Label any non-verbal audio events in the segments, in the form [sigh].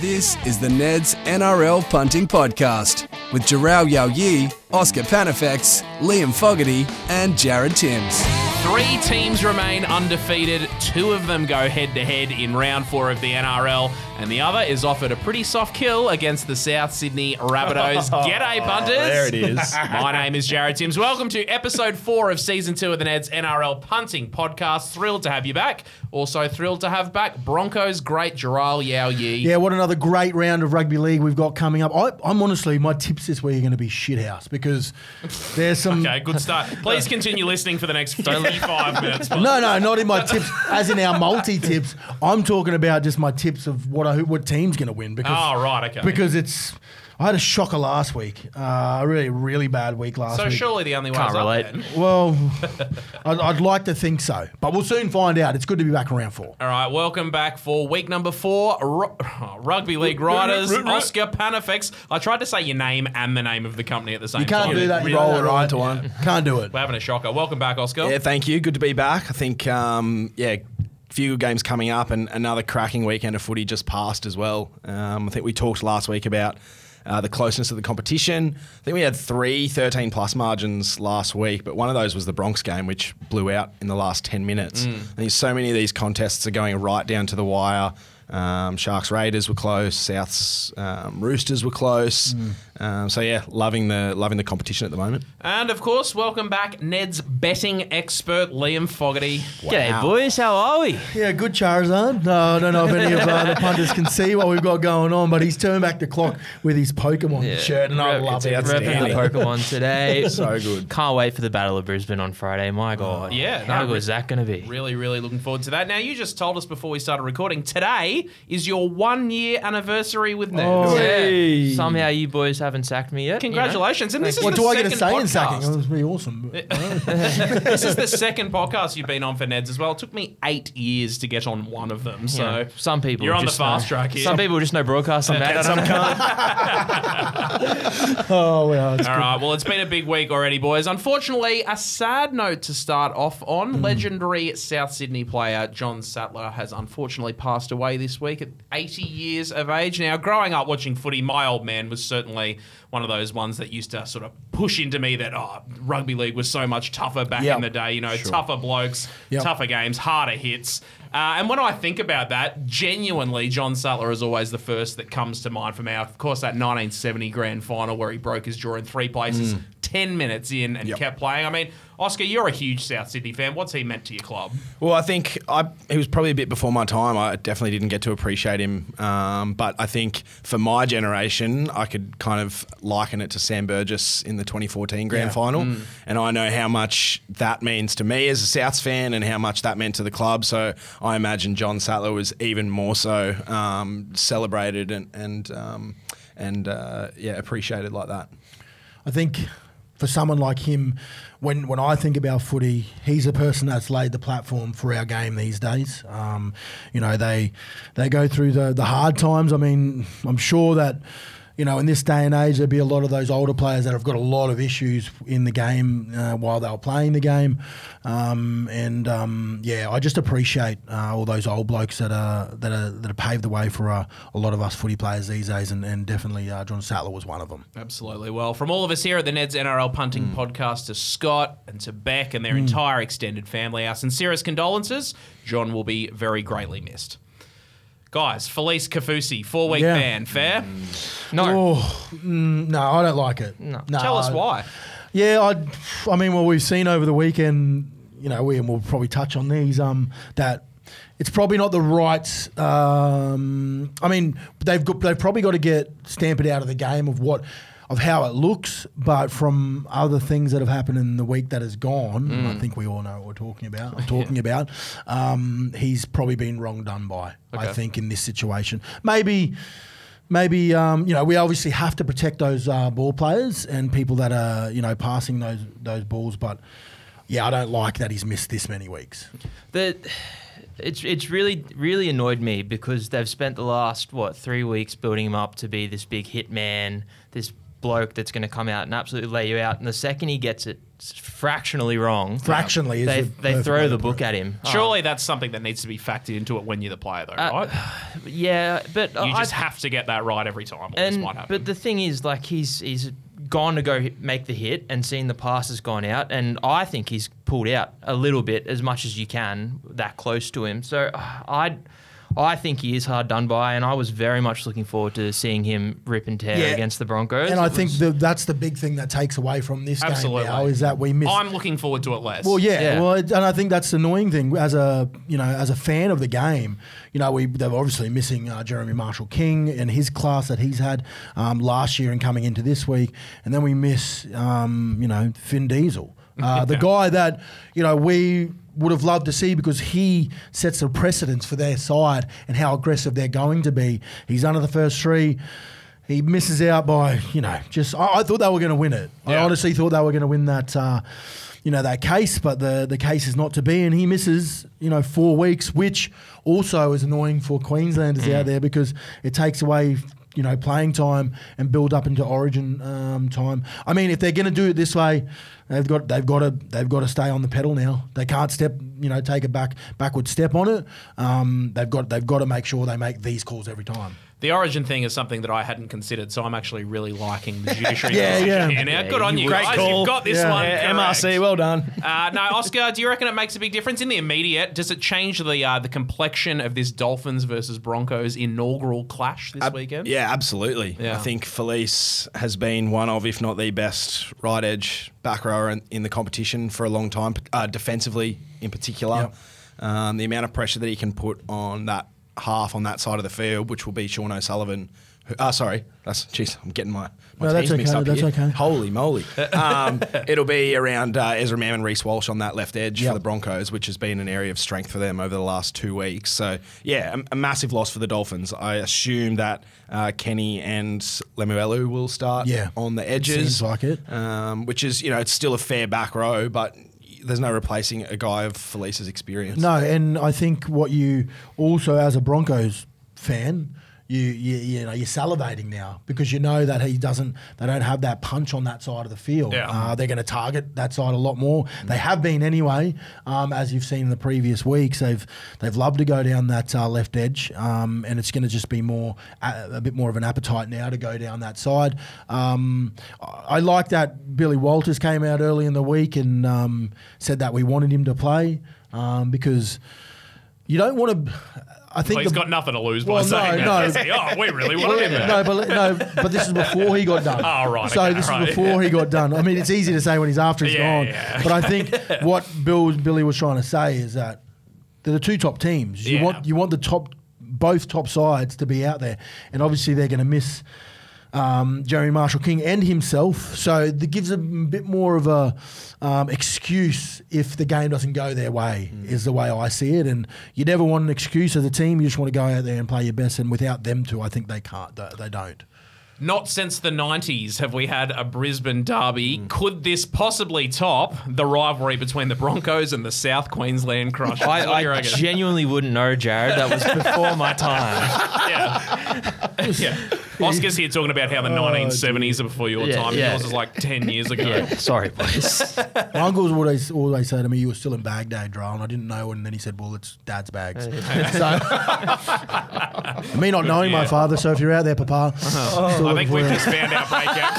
This is the Neds NRL Punting Podcast with Jharal Yow Yeh, Oscar Pannifex, Liam Fogarty, and Jared Timms. Three teams remain undefeated. Two of them go head to head in round four of the NRL, and the other is offered a pretty soft kill against the South Sydney Rabbitohs. [laughs] G'day, oh, punters. There it is. [laughs] My name is Jared Timms. Welcome to episode four of season two of the Neds NRL Punting Podcast. Thrilled to have you back. Also thrilled to have back Broncos great Jharal Yow Yeh. Yeah, what another great round of rugby league we've got coming up. I, I'm honestly, my tips this week are going to be shithouse because there's some. [laughs] Okay, good start. Please continue listening for the next 55 [laughs] minutes. No, no, not in my [laughs] tips, as in our multi tips. I'm talking about just my tips of what I, what team's going to win ah, because Oh, right, okay. because it's. I had a shocker last week. Uh, a really, really bad week last week. so week. surely the only Can't relate. then. Well, [laughs] I'd, I'd like to think so, but we'll soon find out. It's good to be back around four. All right, welcome back for week number four. Ru- [laughs] Rugby League Riders, Oscar Pannifex. I tried to say your name and the name of the company at the same time. You can't time. do that. You Roll roll it it right right. into one. Can't do it. We're having a shocker. Welcome back, Oscar. Yeah, thank you. Good to be back. I think, um, yeah, few games coming up and another cracking weekend of footy just passed as well. Um, I think we talked last week about uh, the closeness of the competition. I think we had three 13 plus margins last week, but one of those was the Bronx game, which blew out in the last 10 minutes. I think so many of these contests are going right down to the wire. Um, Sharks Raiders were close. Souths um, Roosters were close. Um, so yeah, loving the loving the competition at the moment. And of course, welcome back, Ned's betting expert, Liam Fogarty. G'day, boys. How are we? Yeah, good Charizard. No, I don't know if any of uh, the punters can see what we've got going on, but he's turned back the clock with his Pokemon shirt, and I love it. it's Repping the. Pokemon today. [laughs] So good. Can't wait for the Battle of Brisbane on Friday. My God. yeah, How no, good is that going to be? Really, really looking forward to that. Now, you just told us before we started recording, today is your one year anniversary with Neds. Oh. Yeah. Somehow you boys haven't sacked me yet. you know? Congratulations. And this is What the do I get a second say in sacking? podcast. That's pretty awesome. [laughs] this is the second podcast you've been on for Neds as well. It took me eight years to get on one of them. You So know, some people you're on the just fast know, track here. Some people just know broadcasting, [laughs] mate. I don't know. oh, well, it's All right, well, it's been a big week already, boys. Unfortunately, a sad note to start off on. Hmm. Legendary South Sydney player John Sattler has unfortunately passed away this week at 80 years of age. Now, growing up watching footy, my old man was certainly one of those ones that used to sort of push into me that, oh, rugby league was so much tougher back Yep. in the day. You know, tougher blokes, Yep. tougher games, harder hits. Uh, and when I think about that, genuinely, John Sattler is always the first that comes to mind for me. Of course, that 1970 grand final where he broke his jaw in three places, 10 minutes in, and Yep. kept playing. I mean, Oscar, you're a huge South Sydney fan. What's he meant to your club? Well, I think I, he was probably a bit before my time. I definitely didn't get to appreciate him. Um, but I think for my generation, I could kind of liken it to Sam Burgess in the 2014 grand Yeah. final. And I know how much that means to me as a Souths fan and how much that meant to the club. So I imagine John Sattler was even more so um, celebrated and, and, um, and uh, yeah, appreciated like that. I think for someone like him, when when I think about footy, he's a person that's laid the platform for our game these days. Um, you know, they they go through the the hard times. I mean, I'm sure that. You know, in this day and age, there'd be a lot of those older players that have got a lot of issues in the game uh, while they were playing the game, um, and um, yeah, I just appreciate uh, all those old blokes that are that are that have paved the way for uh, a lot of us footy players these days, and, and definitely uh, John Sattler was one of them. Absolutely. Well, from all of us here at the Neds NRL Punting Podcast to Scott and to Beck and their entire extended family, our sincerest condolences. John will be very greatly missed. Guys, Felise Kaufusi, four week Yeah. ban, fair? No. Oh mm, no, I don't like it. No. No, Tell us why. Yeah, I, I mean, well, we've seen over the weekend, you know, we and we'll probably touch on these. Um, that it's probably not the right. Um, I mean, they've got they've probably got to get stamp it out of the game of what. Of how it looks, but from other things that have happened in the week that has gone, and I think we all know what we're talking about. [laughs] I'm talking about. Um, he's probably been wrong done by. I think in this situation, maybe maybe um, you know we obviously have to protect those uh, ball players and people that are you know passing those those balls, but yeah, I don't like that he's missed this many weeks. The, it's it's really really annoyed me because they've spent the last what three weeks building him up to be this big hit man, this bloke that's going to come out and absolutely lay you out. And the second he gets it, fractionally wrong, Fractionally is they, they throw the book at him. Surely that's something that needs to be factored into it when you're the player, though, Uh, right? Oh, [sighs] yeah, but You I, just have to get that right every time. Or this and might happen. but the thing is, like he's he's gone to go make the hit and seen the pass has gone out, and I think he's pulled out a little bit as much as you can that close to him. So [sighs] I. I think he is hard done by, and I was very much looking forward to seeing him rip and tear Yeah. against the Broncos. And I think was- the, that's the big thing that takes away from this Absolutely. game now is that we miss. I'm looking forward to it less. Well, yeah, Yeah. well, and I think that's the annoying thing as a you know as a fan of the game. You know, we they're obviously missing uh, Jeremy Marshall King and his class that he's had um, last year and coming into this week, and then we miss um, you know Finn Diesel, uh, [laughs] the guy that you know we would have loved to see because he sets the precedence for their side and how aggressive they're going to be. He's under the first three. He misses out by, you know, just. I, I thought they were going to win it. I honestly thought they were going to win that, uh, you know, that case, but the the case is not to be, and he misses, you know, four weeks, which also is annoying for Queenslanders out there because it takes away. You know, playing time and build up into Origin um, time. I mean, if they're going to do it this way, they've got they've got to they've got to stay on the pedal now. They can't step, you know, take a back backward step on it. Um, they've got they've got to make sure they make these calls every time. The origin thing is something that I hadn't considered, so I'm actually really liking the judiciary. [laughs] Yeah, position yeah. here. Now, Yeah, good on you you would- guys. Call. You've got this Yeah. one. Yeah. MRC, well done. [laughs] Uh, no, Oscar, do you reckon it makes a big difference in the immediate? Does it change the uh, the complexion of this Dolphins versus Broncos inaugural clash this weekend? Yeah, absolutely. Yeah. I think Felise has been one of, if not the best, right edge back rower in, in the competition for a long time, uh, defensively in particular. Um, the amount of pressure that he can put on that half on that side of the field, which will be Sean O'Sullivan. Who, uh, sorry, that's jeez, I'm getting my, my No, that's teams mixed okay, up that's here. okay. Holy moly! [laughs] Um, it'll be around uh, Ezra Mam and Reece Walsh on that left edge Yep. for the Broncos, which has been an area of strength for them over the last two weeks. So, yeah, a, a massive loss for the Dolphins. I assume that uh, Kenny and Lemuelu will start Yeah. on the edges. Seems like it. Um, which is, you know, it's still a fair back row, but there's no replacing a guy of Felise's experience. No, and I think what you also, as a Broncos fan, you you, you know you're salivating now because you know that he doesn't. They don't have that punch on that side of the field. Yeah. Uh, they're going to target that side a lot more. They have been anyway, um, as you've seen in the previous weeks. They've they've loved to go down that uh, left edge, um, and it's going to just be more a, a bit more of an appetite now to go down that side. Um, I I like that Billy Walters came out early in the week and um, said that we wanted him to play um, because you don't want to. I think Well, he's the- got nothing to lose Well, by saying no, that. no. he? Oh, we really wanted him [laughs] there. no, but no, but this is before he got done. Oh, right, So okay, this right. is before he got done. I mean, it's easy to say when he's after he's Yeah, gone. yeah. But I think [laughs] what Bill Billy was trying to say is that they're the two top teams. You Yeah. want you want the top both top sides to be out there, and obviously they're going to miss. Um, Jeremy Marshall King and himself, so that gives a bit more of a um, excuse if the game doesn't go their way. Is the way I see it, and you never want an excuse as a team. You just want to go out there and play your best, and without them two, I think they can't. They they don't. Not since the 90s have we had a Brisbane derby. Hmm. Could this possibly top the rivalry between the Broncos and the South Queensland Crushers? I, What do you I genuinely wouldn't know, Jared. That was before my [laughs] time. yeah. yeah. [laughs] Oscar's here talking about how the 1970s are before your Yeah, time. yeah. Yours is like 10 [laughs] years ago. Yeah, sorry, boys. [laughs] My uncles would always, always say to me, "You were still in Baghdad, Dral," and I didn't know. And then he said, "Well, it's Dad's bags." so, me not knowing my father. So if you're out there, Papa, still I think we've just found our breakout.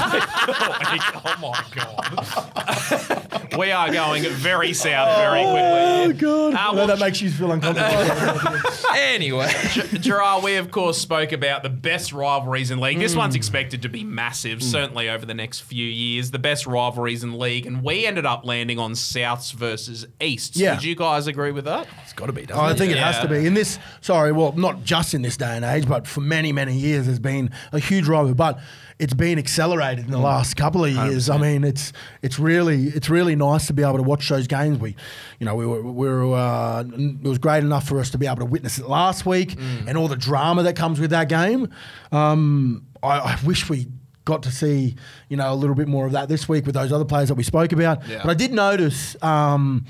oh my god. we are going very south very quickly. Oh quickly. God! Uh, I know well, that makes you feel uncomfortable. anyway, Gerard, we of course spoke about the best rivalries in league. This Mm. one's expected to be massive, certainly over the next few years. The best rivalries in league, and we ended up landing on Souths versus Easts. Yeah. Would you guys agree with that? It's got to be, doesn't I it? think it has to be in this. Sorry, well, not just in this day and age, but for many, many years, has been a huge rivalry. But it's been accelerated in the last couple of years. I mean, it's it's really it's really nice to be able to watch those games. We, you know, we were, we were uh, it was great enough for us to be able to witness it last week and all the drama that comes with that game. Um, I, I wish we. Got to see, you know, a little bit more of that this week with those other players that we spoke about. Yeah. But I did notice um,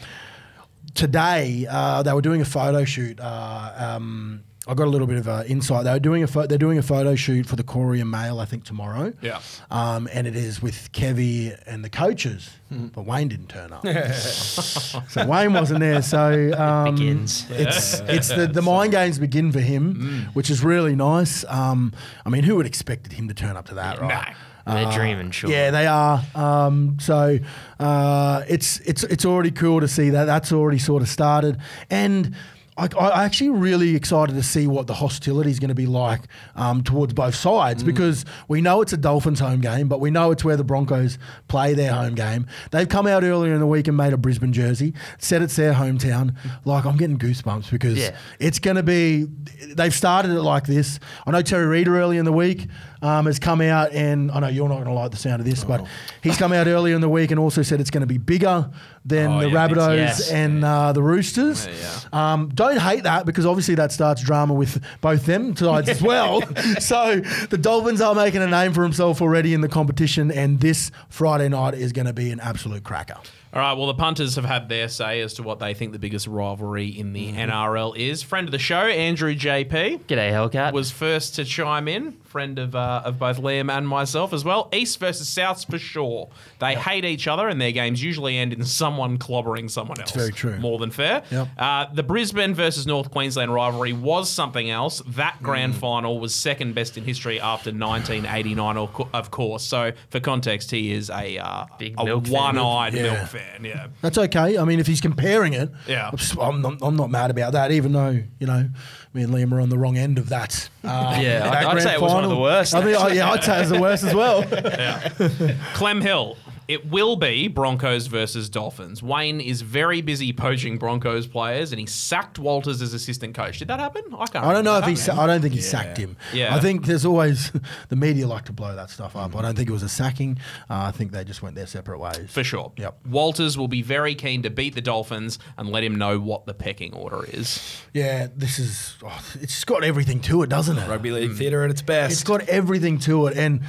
today uh, they were doing a photo shoot. Uh, um, I got a little bit of uh, insight. They're doing a pho- they're doing a photo shoot for the Courier Mail, I think tomorrow. Yeah. Um, and it is with Kevy and the coaches, Hmm. but Wayne didn't turn up. [laughs] so Wayne wasn't there. So [laughs] um, begins. It's [laughs] it's the, the mind games begin for him, Hmm. which is really nice. Um, I mean, who would expected him to turn up to that, right? They're dreaming, sure. Yeah, they are. Um, so uh, it's it's it's already cool to see that that's already sort of started, and I, I actually really excited to see what the hostility is going to be like um, towards both sides because we know it's a Dolphins home game, but we know it's where the Broncos play their home game. They've come out earlier in the week and made a Brisbane jersey, said it's their hometown. Like I'm getting goosebumps because Yeah. it's going to be. They've started it like this. I know Terry Reader early in the week um, has come out, and I know you're not going to like the sound of this, but he's come out earlier in the week and also said it's going to be bigger than Oh, the yeah, it's- Rabbitohs yes. and uh, the Roosters. Yeah, Um, don't hate that because obviously that starts drama with both them sides as well. [laughs] [laughs] so the Dolphins are making a name for himself already in the competition, and this Friday night is going to be an absolute cracker. All right, well, the punters have had their say as to what they think the biggest rivalry in the NRL is. Friend of the show, Andrew JP, G'day, Hellcat. was first to chime in. Friend of uh, of both Liam and myself as well. East versus Souths for sure. They hate each other, and their games usually end in someone clobbering someone else. very true. More than fair. Yep. Uh, the Brisbane versus North Queensland rivalry was something else. That grand Mm. final was second best in history after 1989, of of course. So, for context, he is a, uh, Big a milk one-eyed Yeah. milk fan. Yeah. That's okay. I mean, if he's comparing it, Yeah. I'm not, I'm not mad about that, even though, you know, me and Liam are on the wrong end of that. Uh, Yeah, that I'd- I'd say it was one of the worst, I mean, oh, yeah, I'd say it's the worst as well. [laughs] Clem Hill. It will be Broncos versus Dolphins. Wayne is very busy poaching Broncos players, and he sacked Walters as assistant coach. Did that happen? I can't. I don't know if he. Sa- I don't think he sacked him. Yeah. I think there's always [laughs] the media like to blow that stuff up. I don't think it was a sacking. Uh, I think they just went their separate ways. For sure. Yep. Walters will be very keen to beat the Dolphins and let him know what the pecking order is. Yeah, this is. Oh, it's just got everything to it, doesn't it? Rugby league theatre at its best. It's got everything to it, and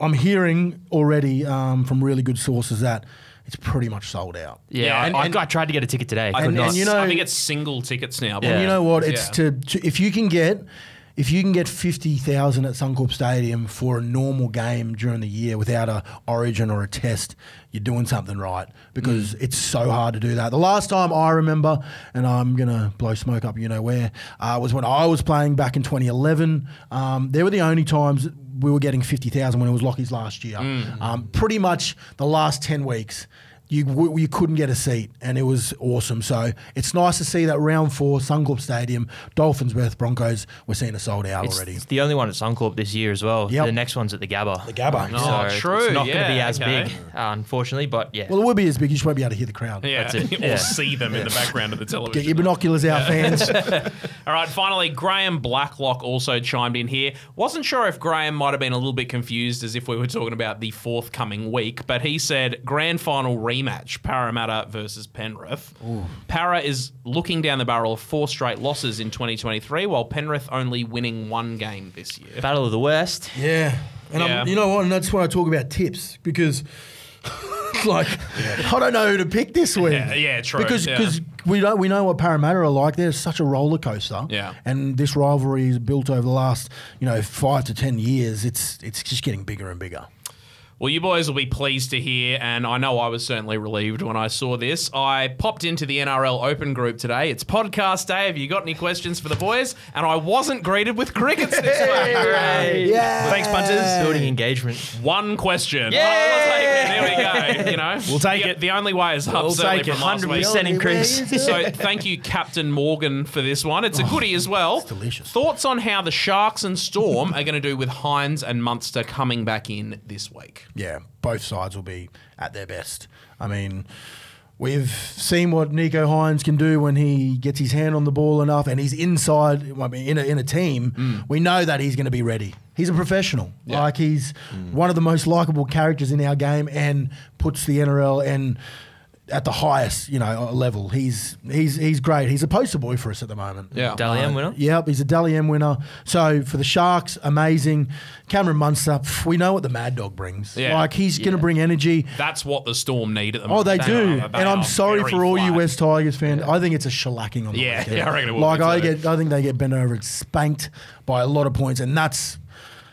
I'm hearing already um, from really good sources that it's pretty much sold out. yeah, Yeah, I, and- I, I tried to get a ticket today. I could And- not. and you know- I think it's single tickets now. but- Yeah. And you know what? It's Yeah. to, to if you can get if you can get fifty thousand at Suncorp Stadium for a normal game during the year without a Origin or a Test, you're doing something right because it's so hard to do that. The last time I remember, and I'm gonna blow smoke up, you know where, uh, was when I was playing back in 2011. Um, they were the only times we were getting fifty thousand when it was Lockie's last year. Um, pretty much the last ten weeks you w- you couldn't get a seat, and it was awesome. So it's nice to see that round four, Suncorp Stadium, Dolphins versus Broncos, we're seeing a sold out it's, already. it's the only one at Suncorp this year as well. Yep. The next one's at the Gabba. The Gabba. Oh, so true, It's not going to be as okay. big, uh, unfortunately, but yeah. Well, it would be as big. You just won't be able to hear the crowd. Yeah, That's it. [laughs] or Yeah. see them in the background of the television. Get your binoculars out, fans. [laughs] All right, finally, Graham Blacklock also chimed in here. Wasn't sure if Graham might have been a little bit confused as if we were talking about the forthcoming week, but he said grand final rematch Parramatta versus Penrith. Para is looking down the barrel of four straight losses in 2023, while Penrith only winning one game this year. Battle of the West. yeah. And Yeah. I'm, you know what? And that's when I talk about tips because, [laughs] like, I don't know who to pick this week. Yeah, yeah, true, Because yeah. because we don't we know what Parramatta are like. They're such a roller coaster. Yeah. And this rivalry is built over the last you know five to ten years. It's it's just getting bigger and bigger. Well, you boys will be pleased to hear, and I know I was certainly relieved when I saw this. I popped into the NRL Open group today. It's podcast day. Have you got any questions for the boys? And I wasn't greeted with crickets this week. Yeah. Thanks, punters. Building engagement. One question. Yay! Oh, we'll take it. There we go. You know, [laughs] We'll take the, it. The only way is up. We'll certainly take it. from last week. 100% increase. So thank you, Captain Morgan, for this one. It's a oh, goodie as well. delicious. Thoughts on how the Sharks and Storm are going to do with Hynes and Munster coming back in this week? Yeah, both sides will be at their best. I mean, we've seen what Nicho Hynes can do when he gets his hand on the ball enough and he's inside, I mean, in a, in a team. Mm. We know that he's going to be ready. He's a professional. Like, he's mm. one of the most likable characters in our game and puts the NRL and at the highest, you know, level. He's he's he's great. He's a poster boy for us at the moment. Yeah. Dally M winner. Yep, he's a Dally M winner. So for the Sharks, amazing. Cameron Munster, pff, we know what the Mad Dog brings. Yeah. Like he's going to bring energy. That's what the Storm need at the Oh, moment. they They do, are- and I'm sorry for all you. West Tigers fans. I think it's a shellacking on the Yeah, weekend. [laughs] yeah, I reckon it will Like be I too. get, I think they get bent over and spanked by a lot of points, and that's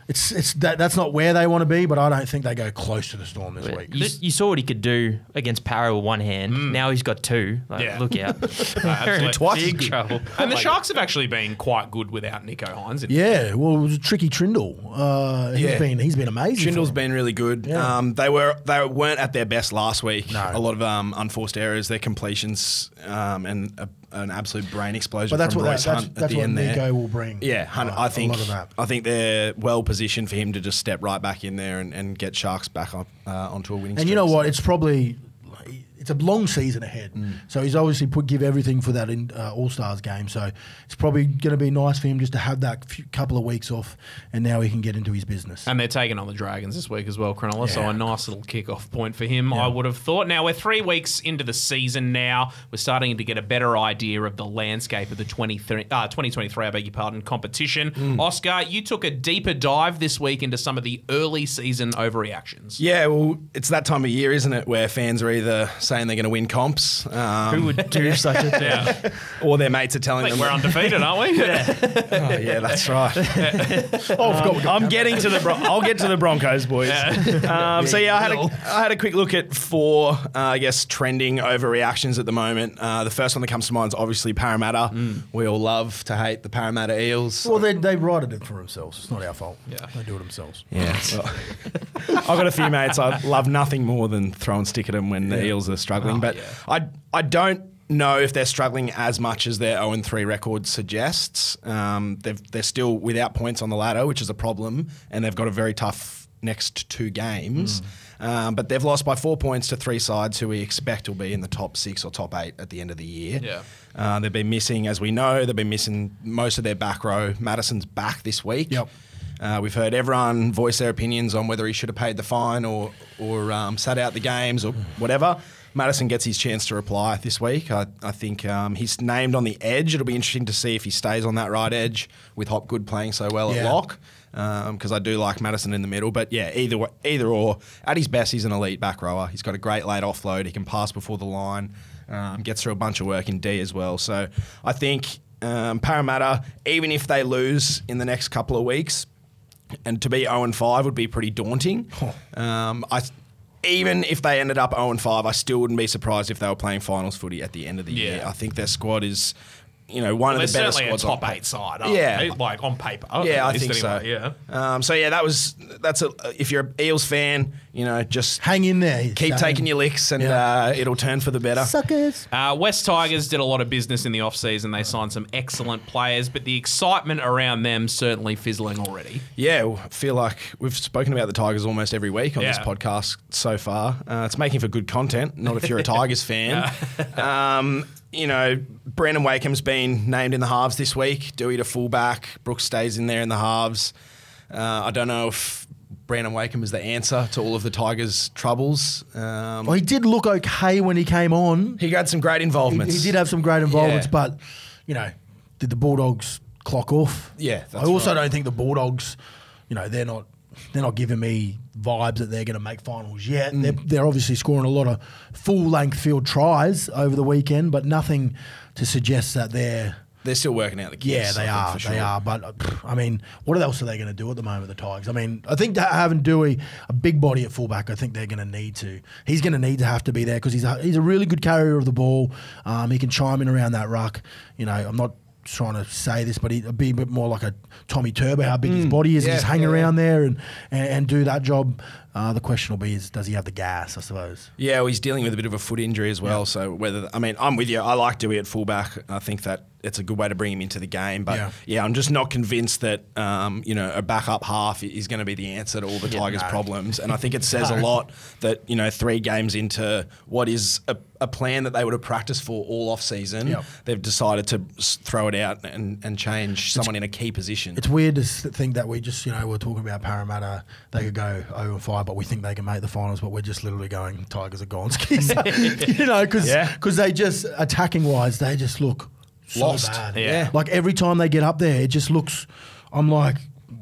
it's it's that, that's not where they want to be. But I don't think they go close to the Storm this week. You, you saw what he could do against Para with one hand. Now he's got two. Like, Yeah. Look out. [laughs] absolutely. In Twice big trouble. [laughs] And the Sharks have actually been quite good without Nicho Hynes. In Yeah, well, it was a tricky Trindall. Uh, he's Yeah. been he's been amazing. Trindall's for them. been really good. Yeah. Um, they were they weren't at their best last week. No. A lot of um, unforced errors, their completions, um, and a, an absolute brain explosion But that's from what that, Royce that's, Hunt at that's the what end Nicho there. will bring. Yeah, hun- Uh, I think a lot of that. I think they're well positioned for him to just step right back in there and, and get Sharks back up uh, onto a winning. And you know streak. what? It's probably it's a long season ahead. Mm. So he's obviously put give everything for that in uh, All Stars game. So it's probably going to be nice for him just to have that few, couple of weeks off, and now he can get into his business. And they're taking on the Dragons this week as well, Cronulla. So a nice little kick-off point for him, I would have thought. Now we're three weeks into the season now. We're starting to get a better idea of the landscape of the 23, uh, 2023, I beg your pardon, competition. Mm. Oscar, you took a deeper dive this week into some of the early season overreactions. Yeah, well, it's that time of year, isn't it, where fans are either saying they're going to win comps, um, Who would do [laughs] such a thing? Yeah. or their mates are telling I think them we're undefeated, aren't we? [laughs] Yeah. Oh, yeah, that's [laughs] right. oh, I forgot we got I'm getting to the. Bron- I'll get to the Broncos, boys. Um, so yeah, I had a, I had a quick look at four, uh, I guess, trending overreactions at the moment. Uh, the first one that comes to mind is obviously Parramatta. We all love to hate the Parramatta Eels. Well, they they righted it for themselves. It's not our fault. Yeah. they do it themselves. yeah, well, I've got a few mates. I love nothing more than throwing stick at them when the Eels are struggling. but yeah. I I don't know if they're struggling as much as their 0 3 record suggests. Um, they've, they're still without points on the ladder, which is a problem, and they've got a very tough next two games. Um, but they've lost by four points to three sides who we expect will be in the top six or top eight at the end of the year. Yeah. Uh, they've been missing, as we know, they've been missing most of their back row. Matterson's back this week. Yep. Uh, we've heard everyone voice their opinions on whether he should have paid the fine or or um, sat out the games or whatever. Matterson gets his chance to reply this week. I, I think um, he's named on the edge. It'll be interesting to see if he stays on that right edge with Hopgood playing so well at lock. Because I do like Matterson in the middle, but yeah, either either or. At his best, he's an elite back rower. He's got a great late offload. He can pass before the line. Um, gets through a bunch of work in D as well. So I think um, Parramatta, even if they lose in the next couple of weeks, and to be 0 and 5 would be pretty daunting. [laughs] Um, I even if they ended up 0 and 5, I still wouldn't be surprised if they were playing finals footy at the end of the year. I think their squad is, you know, one They're of the better certainly a squads. top on eight side, aren't Yeah. they? Like on paper. Yeah, I least think so. Yeah. Um, so yeah, that was that's a if you're an Eels fan, you know, just Hang in there. keep Sam. taking your licks and Yeah. uh, it'll turn for the better. suckers. Uh, West Tigers did a lot of business in the offseason. They signed some excellent players, but the excitement around them certainly fizzling already. Yeah, well, I feel like we've spoken about the Tigers almost every week on this podcast so far. Uh, it's making for good content, not if you're a [laughs] Tigers fan. um, you know, Brandon Wakeham's been named in the halves this week. Doueihi to fullback. Brooks stays in there in the halves. Uh, I don't know if Brandon Wakeham is the answer to all of the Tigers' troubles. Um, Well, he did look okay when he came on. he had some great involvements. he did have some great involvements, Yeah. but you know, did the Bulldogs clock off? Yeah, I also right. don't think the Bulldogs, you know, they're not they're not giving me vibes that they're going to make finals yet. Mm. They're, they're obviously scoring a lot of full length field tries over the weekend, but nothing to suggest that they're. They're still working out the kinks. Yeah, they are. sure. They are. But pff, I mean, what else are they going to do at the moment? The Tigers. I mean, I think having Doueihi, a big body at fullback, I think they're going to need to. He's going to need to have to be there because he's a, he's a really good carrier of the ball. Um, he can chime in around that ruck. You know, I'm not trying to say this, but he'd be a bit more like a Tommy Turbo, how big his body is, and Mm. Just hang yeah, around there and, and and do that job. Uh, the question will be: is does he have the gas? I suppose. Yeah, well, he's dealing with a bit of a foot injury as well. So whether I mean, I'm with you. I like Doueihi at fullback. I think that it's a good way to bring him into the game. But Yeah. yeah, I'm just not convinced that um, you know a backup half is going to be the answer to all the Tigers' no. problems. And I think it [laughs] says a lot that you know three games into what is a, a plan that they would have practiced for all off season, Yep. they've decided to throw it out and, and change someone in a key position. It's weird to think that we just, you know, we're talking about Parramatta. They could go 0 and 5 but we think they can make the finals, but we're just literally going Tigers are. [laughs] So, [laughs] you know, because Yeah. they just attacking wise, they just look so Lost. bad. Yeah. Like every time they get up there, it just looks. I'm like.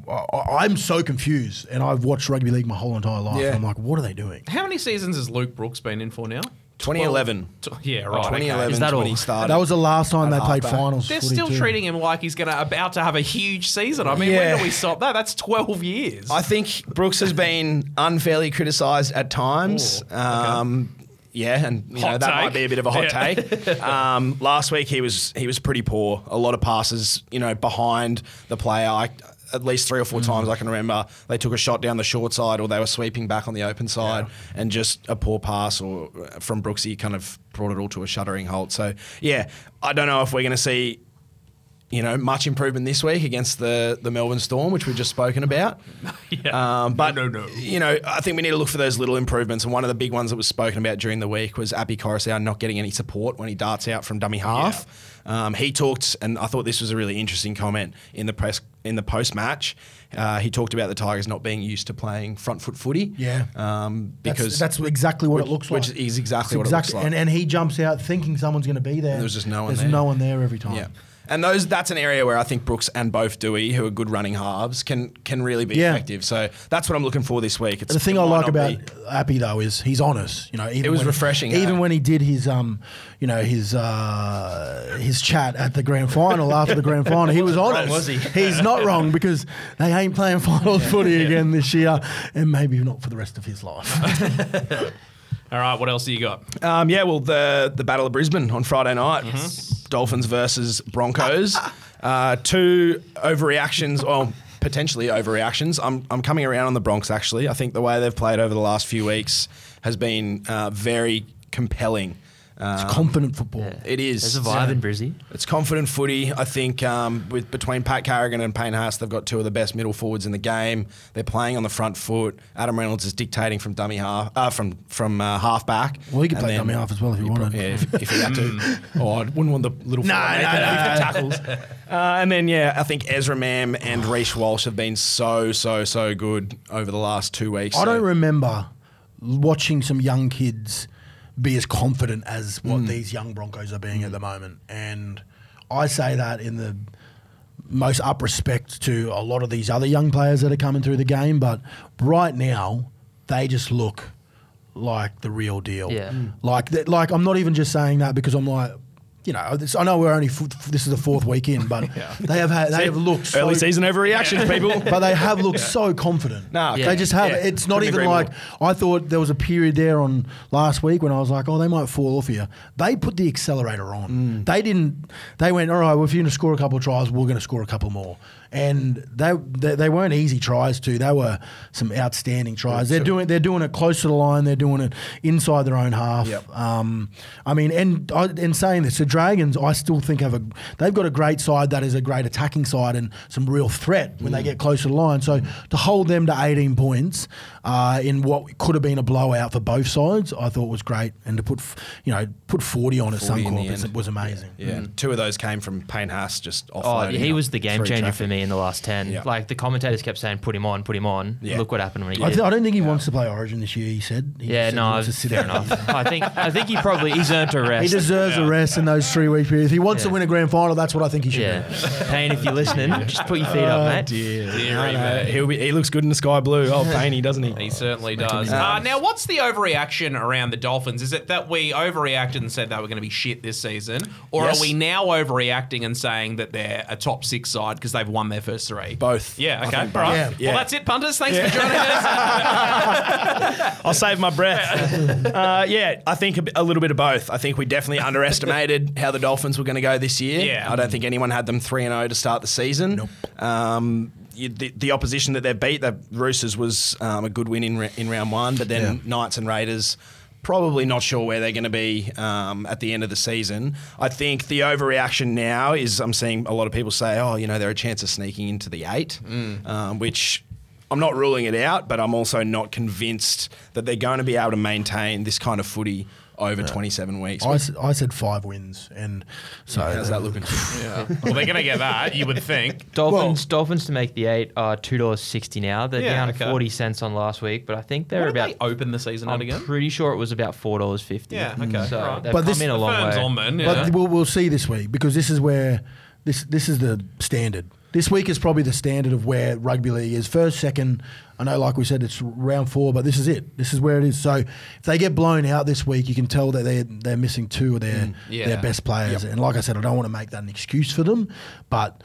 I- I'm so confused, and I've watched rugby league my whole entire life. Yeah. I'm like, what are they doing? How many seasons has Luke Brooks been in for now? 2011. Tw- Yeah, right. okay. 2011 Is that when all? he started. That was the last time they played halfback. finals. They're footy still too. treating him like he's going to about to have a huge season. I mean, when do we stop that? That's 12 years. I think Brooks has been unfairly criticised at times. Ooh, okay. um, yeah, and you know that take. might be a bit of a hot Yeah. take. [laughs] Um, last week he was he was pretty poor. A lot of passes, you know, behind the player. I, at least three or Mm. four times I can remember they took a shot down the short side or they were sweeping back on the open side and just a poor pass or uh, from Brooksy kind of brought it all to a shuddering halt. So yeah, I don't know if we're going to see you know, much improvement this week against the, the Melbourne Storm, which we've just spoken about. [laughs] Yeah. Um, but, No, no, no. you know, I think we need to look for those little improvements. And one of the big ones that was spoken about during the week was Api Koroisau not getting any support when he darts out from dummy half. Um, he talked, and I thought this was a really interesting comment in the press in the post match. Uh, he talked about the Tigers not being used to playing front foot footy. Yeah. um, That's- because that's, exactly what which- it looks like. which is exactly It's what it looks like. And, and he jumps out thinking someone's going to be there. There's just no one There's there. no one there every time. Yeah. And those that's an area where I think Brooks and both Doueihi, who are good running halves, can can really be Yeah. effective. So that's what I'm looking for this week. It's, The thing I like about be- Api though is he's honest. You know, even It was when- refreshing, Even when he did his um, you know, his uh, his chat at the grand final after the grand final, he was [laughs] honest. was he? He's not wrong because they ain't playing finals footy again this year, and maybe not for the rest of his life. [laughs] All right, what else do you got? Um, yeah, well, the the Battle of Brisbane on Friday night, Mm-hmm. Dolphins versus Broncos. Uh, two overreactions, or potentially overreactions. I'm I'm coming around on the Bronx. Actually, I think the way they've played over the last few weeks has been uh, very compelling. It's Um, confident football. It is. There's a vibe in Brizzy. It's confident footy. I think um, with between Pat Carrigan and Payne Haas, they've got two of the best middle forwards in the game. They're playing on the front foot. Adam Reynolds is dictating from dummy half, uh, from from uh, half back. Well, he could play then- dummy half as well if he pro- wanted. Yeah, if, if he had to. [laughs] oh, I wouldn't want the little No, forward no, no. tackles. Uh, and then yeah, I think Ezra Mam and Reece Walsh have been so so so good over the last two weeks. I So- don't remember watching some young kids be as confident as what Hmm. these young Broncos are being at the moment. And I say that in the most up respect to a lot of these other young players that are coming through the game. But right now, they just look like the real deal. Yeah. Mm. Like, that, like I'm not even just saying that because I'm like, you know, this, I know we're only f- this is the fourth week in, but [laughs] they have had, they have looked so, Early season overreactions, people. but they have looked so confident. No, they just have. yeah, it's not couldn't even like more. I thought there was a period there on last week when I was like, oh, they might fall off here. They put the accelerator on. Mm. They didn't. They went, all right. Well, if you're going to score a couple of tries, we're going to score a couple more. And they, they they weren't easy tries too. They were some outstanding tries. They're doing they're doing it close to the line. They're doing it inside their own half. Yep. Um, I mean, and I, in saying this, the Dragons, I still think have a they've got a great side that is a great attacking side and some real threat when Mm. they get close to the line. So to hold them to 18 points uh, in what could have been a blowout for both sides, I thought was great. And to put you know put 40 on at 40 in the Suncorp is- was amazing. Yeah, two of those came from Payne Haas just offloading. Oh, offloading. he was the game changer traffic. for me in the last 10. Yeah. Like the commentators kept saying, put him on, put him on. Yeah. Look what happened when he I, th- I don't think he wants to play Origin this year. He said. He yeah, said he no, wants to sit fair out. enough. I think I think he probably he's earned a rest. He deserves a rest in those three week periods. If he wants to win a grand final, that's what I think he should Yeah, do. Payne, if you're listening, just put your feet Oh, up, mate. Deary I He'll be, he looks good in the sky blue. Oh, Paney, doesn't he? He certainly does. Uh, now, what's the overreaction around the Dolphins? Is it that we overreacted and said they were going to be shit this season? Or Yes. are we now overreacting and saying that they're a top six side because they've won their first three? Both. Yeah, okay. All right. Yeah. Well, that's it, punters. Thanks for joining us. [laughs] I'll save my breath. uh, yeah, I think a, little bit of both. I think we definitely underestimated how the Dolphins were going to go this year. Yeah. I don't think anyone had them 3 and 0 to start the season. Nope. Um, you, the, the opposition that they beat, the Roosters, was um, a good win in, in round one, but then. Knights and Raiders. Probably not sure where they're going to be um, at the end of the season. I think the overreaction now is I'm seeing a lot of people say, oh, you know, they're a chance of sneaking into the eight, um, which I'm not ruling it out, but I'm also not convinced that they're going to be able to maintain this kind of footy over 27 weeks. I, said five wins, and so How's that looking? Yeah. [laughs] well, they're going to get that, you would think. [laughs] Dolphins, Dolphins to make the eight are two dollars sixty now. They're Yeah, down okay. forty cents on last week, but I think they're What did about. they open the season at I'm again? pretty sure it was about four dollars fifty. Yeah, okay, So right. they've But come this- in a long way. on then, yeah. But we'll, we'll see this week because this is where this this is the standard. This week is probably the standard of where rugby league is. First, second. I know, like we said, it's round four, but this is it. This is where it is. So if they get blown out this week, you can tell that they're they're missing two of their mm, Yeah. their best players. And like I said, I don't want to make that an excuse for them, but.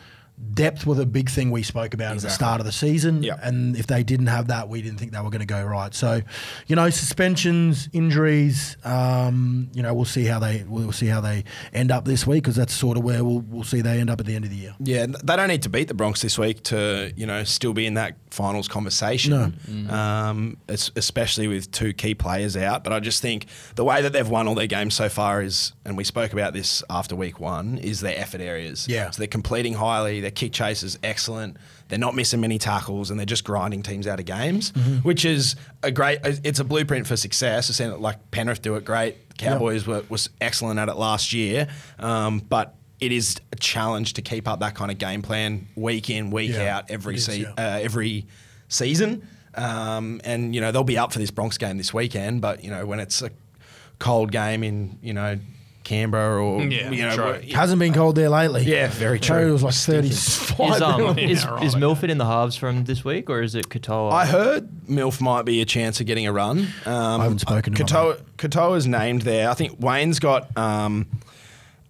Depth was a big thing we spoke about at the start of the season, Yep. and if they didn't have that, we didn't think they were going to go right. So, you know, suspensions, injuries, um, you know, we'll see how they we'll see how they end up this week because that's sort of where we'll we'll see they end up at the end of the year. Yeah, they don't need to beat the Bronx this week to you know still be in that finals conversation. Um, especially with two key players out. But I just think the way that they've won all their games so far is, and we spoke about this after week one, is their effort areas. Yeah. so they're completing highly. Their kick chase is excellent. They're not missing many tackles, and they're just grinding teams out of games, which is a great. It's a blueprint for success. I've seen it like Penrith do it great. Cowboys were, was excellent at it last year, um, but it is a challenge to keep up that kind of game plan week in, week Yeah, out, every it is, se- yeah. uh, every season. Um, and you know they'll be up for this Bronx game this weekend, but you know when it's a cold game in you know Canberra or Yeah, you know true. Hasn't been cold there lately. Yeah, very true. It was like thirty-five. Is, um, Yeah, is, right, is okay. Milford in the halves from this week, or is it Katoa? I heard Milf might be a chance of getting a run. Um, I haven't spoken to Katoa, Katoa's named there. I think Wayne's got um,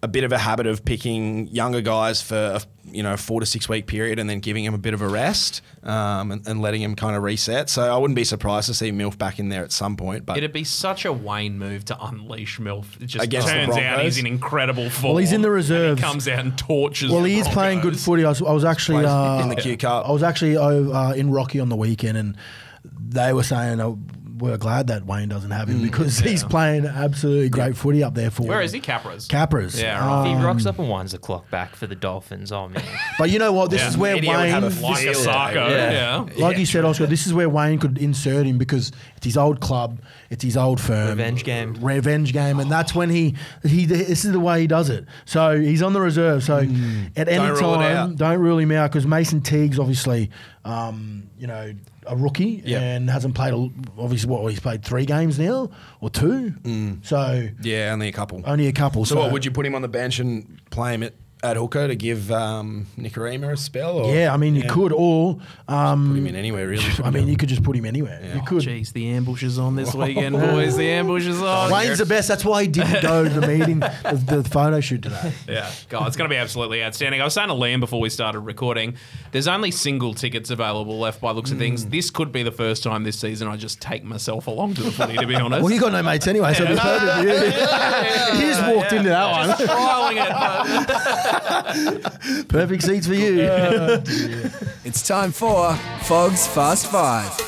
a bit of a habit of picking younger guys for a, you know four to six week period and then giving him a bit of a rest um, and, and letting him kind of reset. So I wouldn't be surprised to see Milf back in there at some point. But It'd be such a Wayne move to unleash Milf. It just Against the turns out he's in incredible form. Well, he's in the and reserves. he comes out and tortures. Well, the he is playing good Broncos. footy. I was, I was actually uh, in the Q Cup. I was actually uh, in Rocky on the weekend, and they were saying uh, we're glad that Wayne doesn't have him Mm, because he's playing absolutely great footy up there for. Where them. is he? Capras. Capras. Yeah, right. if he Um, rocks up and winds the clock back for the Dolphins, oh man. [laughs] But you know what? This Yeah. is where Idiot would Wayne. like a Field Yeah. yeah. Like you said, Oscar, this is where Wayne could insert him because it's his old club, it's his old firm, Revenge game. revenge game, and that's when he he. This is the way he does it. So he's on the reserve. So at any Don't time, out. don't rule him out because Mason Teague's obviously, um, you know, a rookie Yep. and hasn't played. A, obviously, what he's played three games now or two. Mm. So yeah, only a couple. only a couple. so, what would you put him on the bench and play him at, at hooker to give um, Nikorima a spell? Or, Yeah, I mean, you could all. Um, put him in anywhere really. [laughs] I mean, you could just put him anywhere. Yeah. You could. Jeez, the ambush is on this [laughs] weekend, boys. The ambush is on. Wayne's the best. That's why he didn't go to the [laughs] meeting, the, the photo shoot today. Yeah, God, it's going to be absolutely outstanding. I was saying to Liam before we started recording, there's only single tickets available left by looks of things. This could be the first time this season I just take myself along to the footy, to be honest. Well, you got no mates anyway, so it'd be perfect for you. you just walked into that Just trialing it. But- [laughs] one. Perfect seats for you. Uh, it's time for Fog's Fast Five.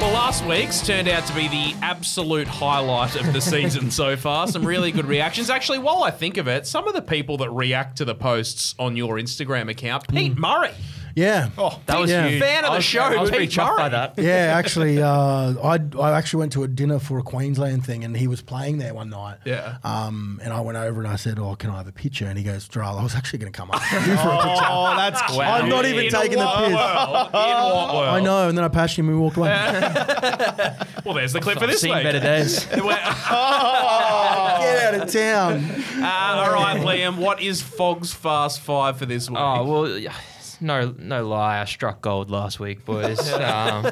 Well, last week's turned out to be the absolute highlight of the season so far. Some really good reactions. Actually, while I think of it, some of the people that react to the posts on your Instagram account, Pete hmm. Murray. Yeah. Oh, That was Yeah. huge. Fan of I the was- show, I was Pete pretty chuffed by that. Yeah, [laughs] actually, uh, I I actually went to a dinner for a Queensland thing, and he was playing there one night. Yeah. Um, and I went over and I said, "Oh, can I have a picture?" And he goes, "Jharal, I was actually going to come up [laughs] for a picture." Oh, that's cute. I'm not even In taking the what piss. world? In what [laughs] world? I know. And then I passed him and we walked away. Well, there's the clip for I've this seen week. better days. Get out of town. Uh, all right, Liam. What is Fog's Fast Five for this week? Oh well, yeah, no, no lie. I struck gold last week, boys. [laughs] um,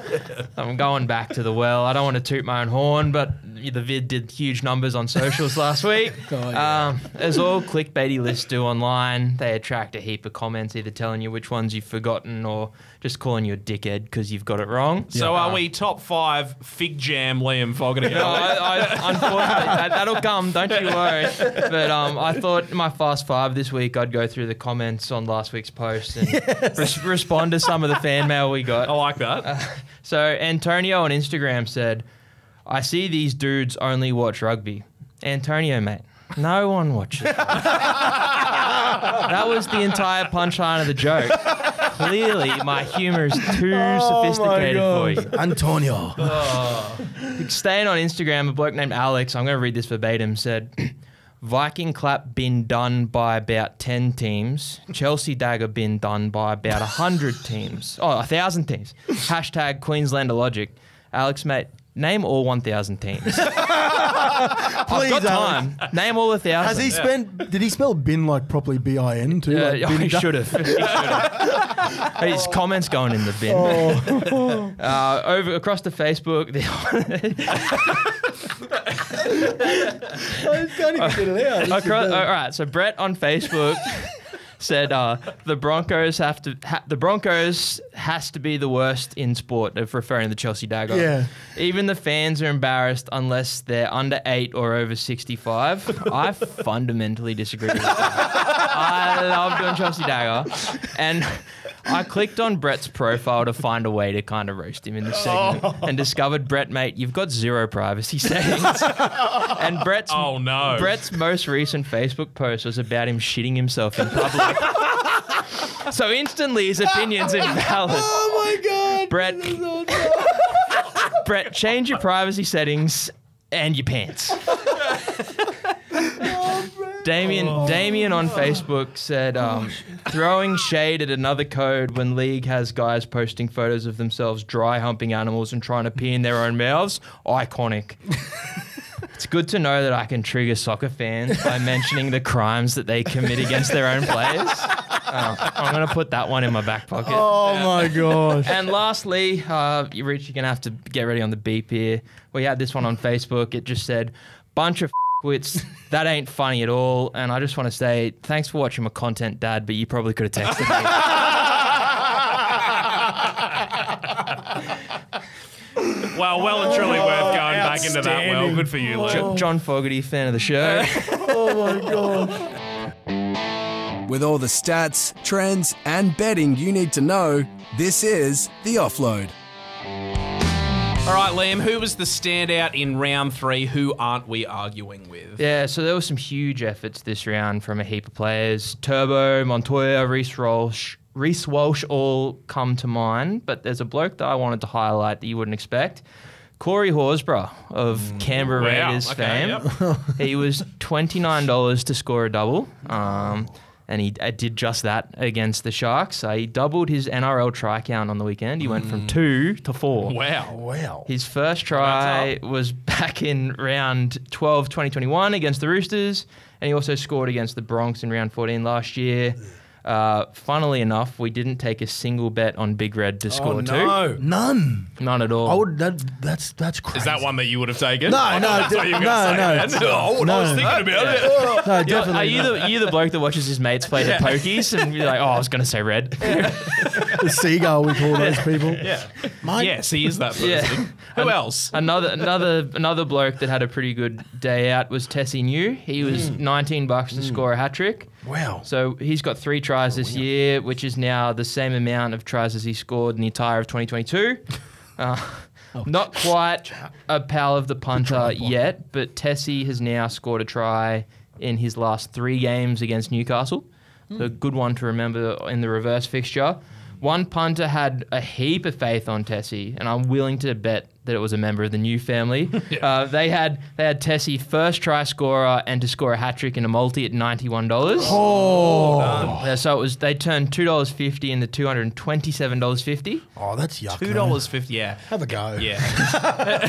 I'm going back to the well. I don't want to toot my own horn, but the vid did huge numbers on socials last week. [laughs] Oh, yeah. um, as all clickbaity lists do online, they attract a heap of comments, either telling you which ones you've forgotten or just calling you a dickhead because you've got it wrong. so are we top five fig jam Liam Fogarty? no, I, I, unfortunately, that, that'll come. Don't you worry. But um, I thought my fast five this week, I'd go through the comments on last week's post and [laughs] res- respond to some of the fan mail we got. I like that. Uh, so Antonio on Instagram said, "I see these dudes only watch rugby." Antonio, mate, no one watches. [laughs] that was the entire punchline of the joke. clearly my humour is too Oh sophisticated for you. Antonio. [laughs] Staying on Instagram, a bloke named Alex, I'm going to read this verbatim, said Viking clap been done by about 10 teams. Chelsea dagger been done by about 100 teams. Oh, 1,000 teams. Hashtag Queenslander logic. Alex, mate, name all 1,000 teams. [laughs] I've Please, got Alex. time. Name all a thousand. Has he spent? Did he spell bin like properly? B I N too. Uh, like [laughs] oh, bin he should have. His comments going in the bin. Oh. [laughs] Uh, over across the Facebook, the, I can't even get it out. It's across, all right. So Brett on Facebook [laughs] said uh, the Broncos have to. Ha- the Broncos has to be the worst in sport of referring to the Chelsea Dagger. Yeah. Even the fans are embarrassed unless they're under eight or over sixty-five. I fundamentally disagree with that. [laughs] I love doing Chelsea Dagger, and. I clicked on Brett's profile to find a way to kind of roast him in this segment oh. and discovered, Brett, mate, you've got zero privacy settings. [laughs] and Brett's Oh no. Brett's most recent Facebook post was about him shitting himself in public. [laughs] so instantly his opinion's invalid. oh my god. Brett, Brett, change your privacy settings and your pants. Damien, Damien on Facebook said, um, throwing shade at another code when league has guys posting photos of themselves dry humping animals and trying to pee in their own mouths. Iconic. [laughs] It's good to know that I can trigger soccer fans by mentioning the crimes that they commit against their own players. Uh, I'm going to put that one in my back pocket. Oh my gosh. And lastly, uh, you're gonna have to get ready on the beep here. We had this one on Facebook. It just said, "Bunch of wits. That ain't funny at all." And I just want to say, thanks for watching my content, Dad. But you probably could have texted me. [laughs] Well, well and truly worth going back into that well. outstanding. Good for you, Luke. Jo- John Fogerty, fan of the show. [laughs] Oh my gosh. With all the stats, trends, and betting you need to know, this is The Offload. All right, Liam, who was the standout in round three? Who aren't we arguing with? yeah, so there were some huge efforts this round from a heap of players. Turbo, Montoya, Reece Walsh, Reece Walsh all come to mind, but there's a bloke that I wanted to highlight that you wouldn't expect. Corey Horsburgh of Canberra Wow, Raiders okay, fame. he was twenty nine dollars to score a double, um, and he uh, did just that against the Sharks. Uh, he doubled his NRL try count on the weekend. He went from two to four. Wow. Wow. His first try was back in round 12, 2021 against the Roosters, and he also scored against the Bronx in round 14 last year. Uh, funnily enough, we didn't take a single bet on Big Red to score Oh, two. no. None. None at all. I would. That. That's that's crazy. Is that one that you would have taken? No, [laughs] I no, thought that's what you were gonna no, no. man. [laughs] Oh, what I was thinking about it. No, [laughs] definitely. are you the you the bloke that watches his mates play the pokies and you're like, oh, I was going to say red. the seagull we call those people. Yeah. Mate, Yes, he is that person. Yeah. Who else? another another another bloke that had a pretty good day out was Tesi Niu. He was 19 bucks to score a hat trick. Wow. So he's got three tries this year, which is now the same amount of tries as he scored in the entire of 2022. Uh, not quite a pal of the punter yet, but Tesi has now scored a try in his last three games against Newcastle. So a good one to remember in the reverse fixture. One punter had a heap of faith on Tesi, and I'm willing to bet that it was a member of the Niu family. [laughs] uh, they had they had Tesi first try scorer and to score a hat trick in a multi at ninety one dollars. Oh. Uh, so it was they turned two dollars fifty into two hundred and twenty seven dollars fifty. Oh, that's yuck. Two dollars fifty. Yeah. Have a go. Yeah. [laughs]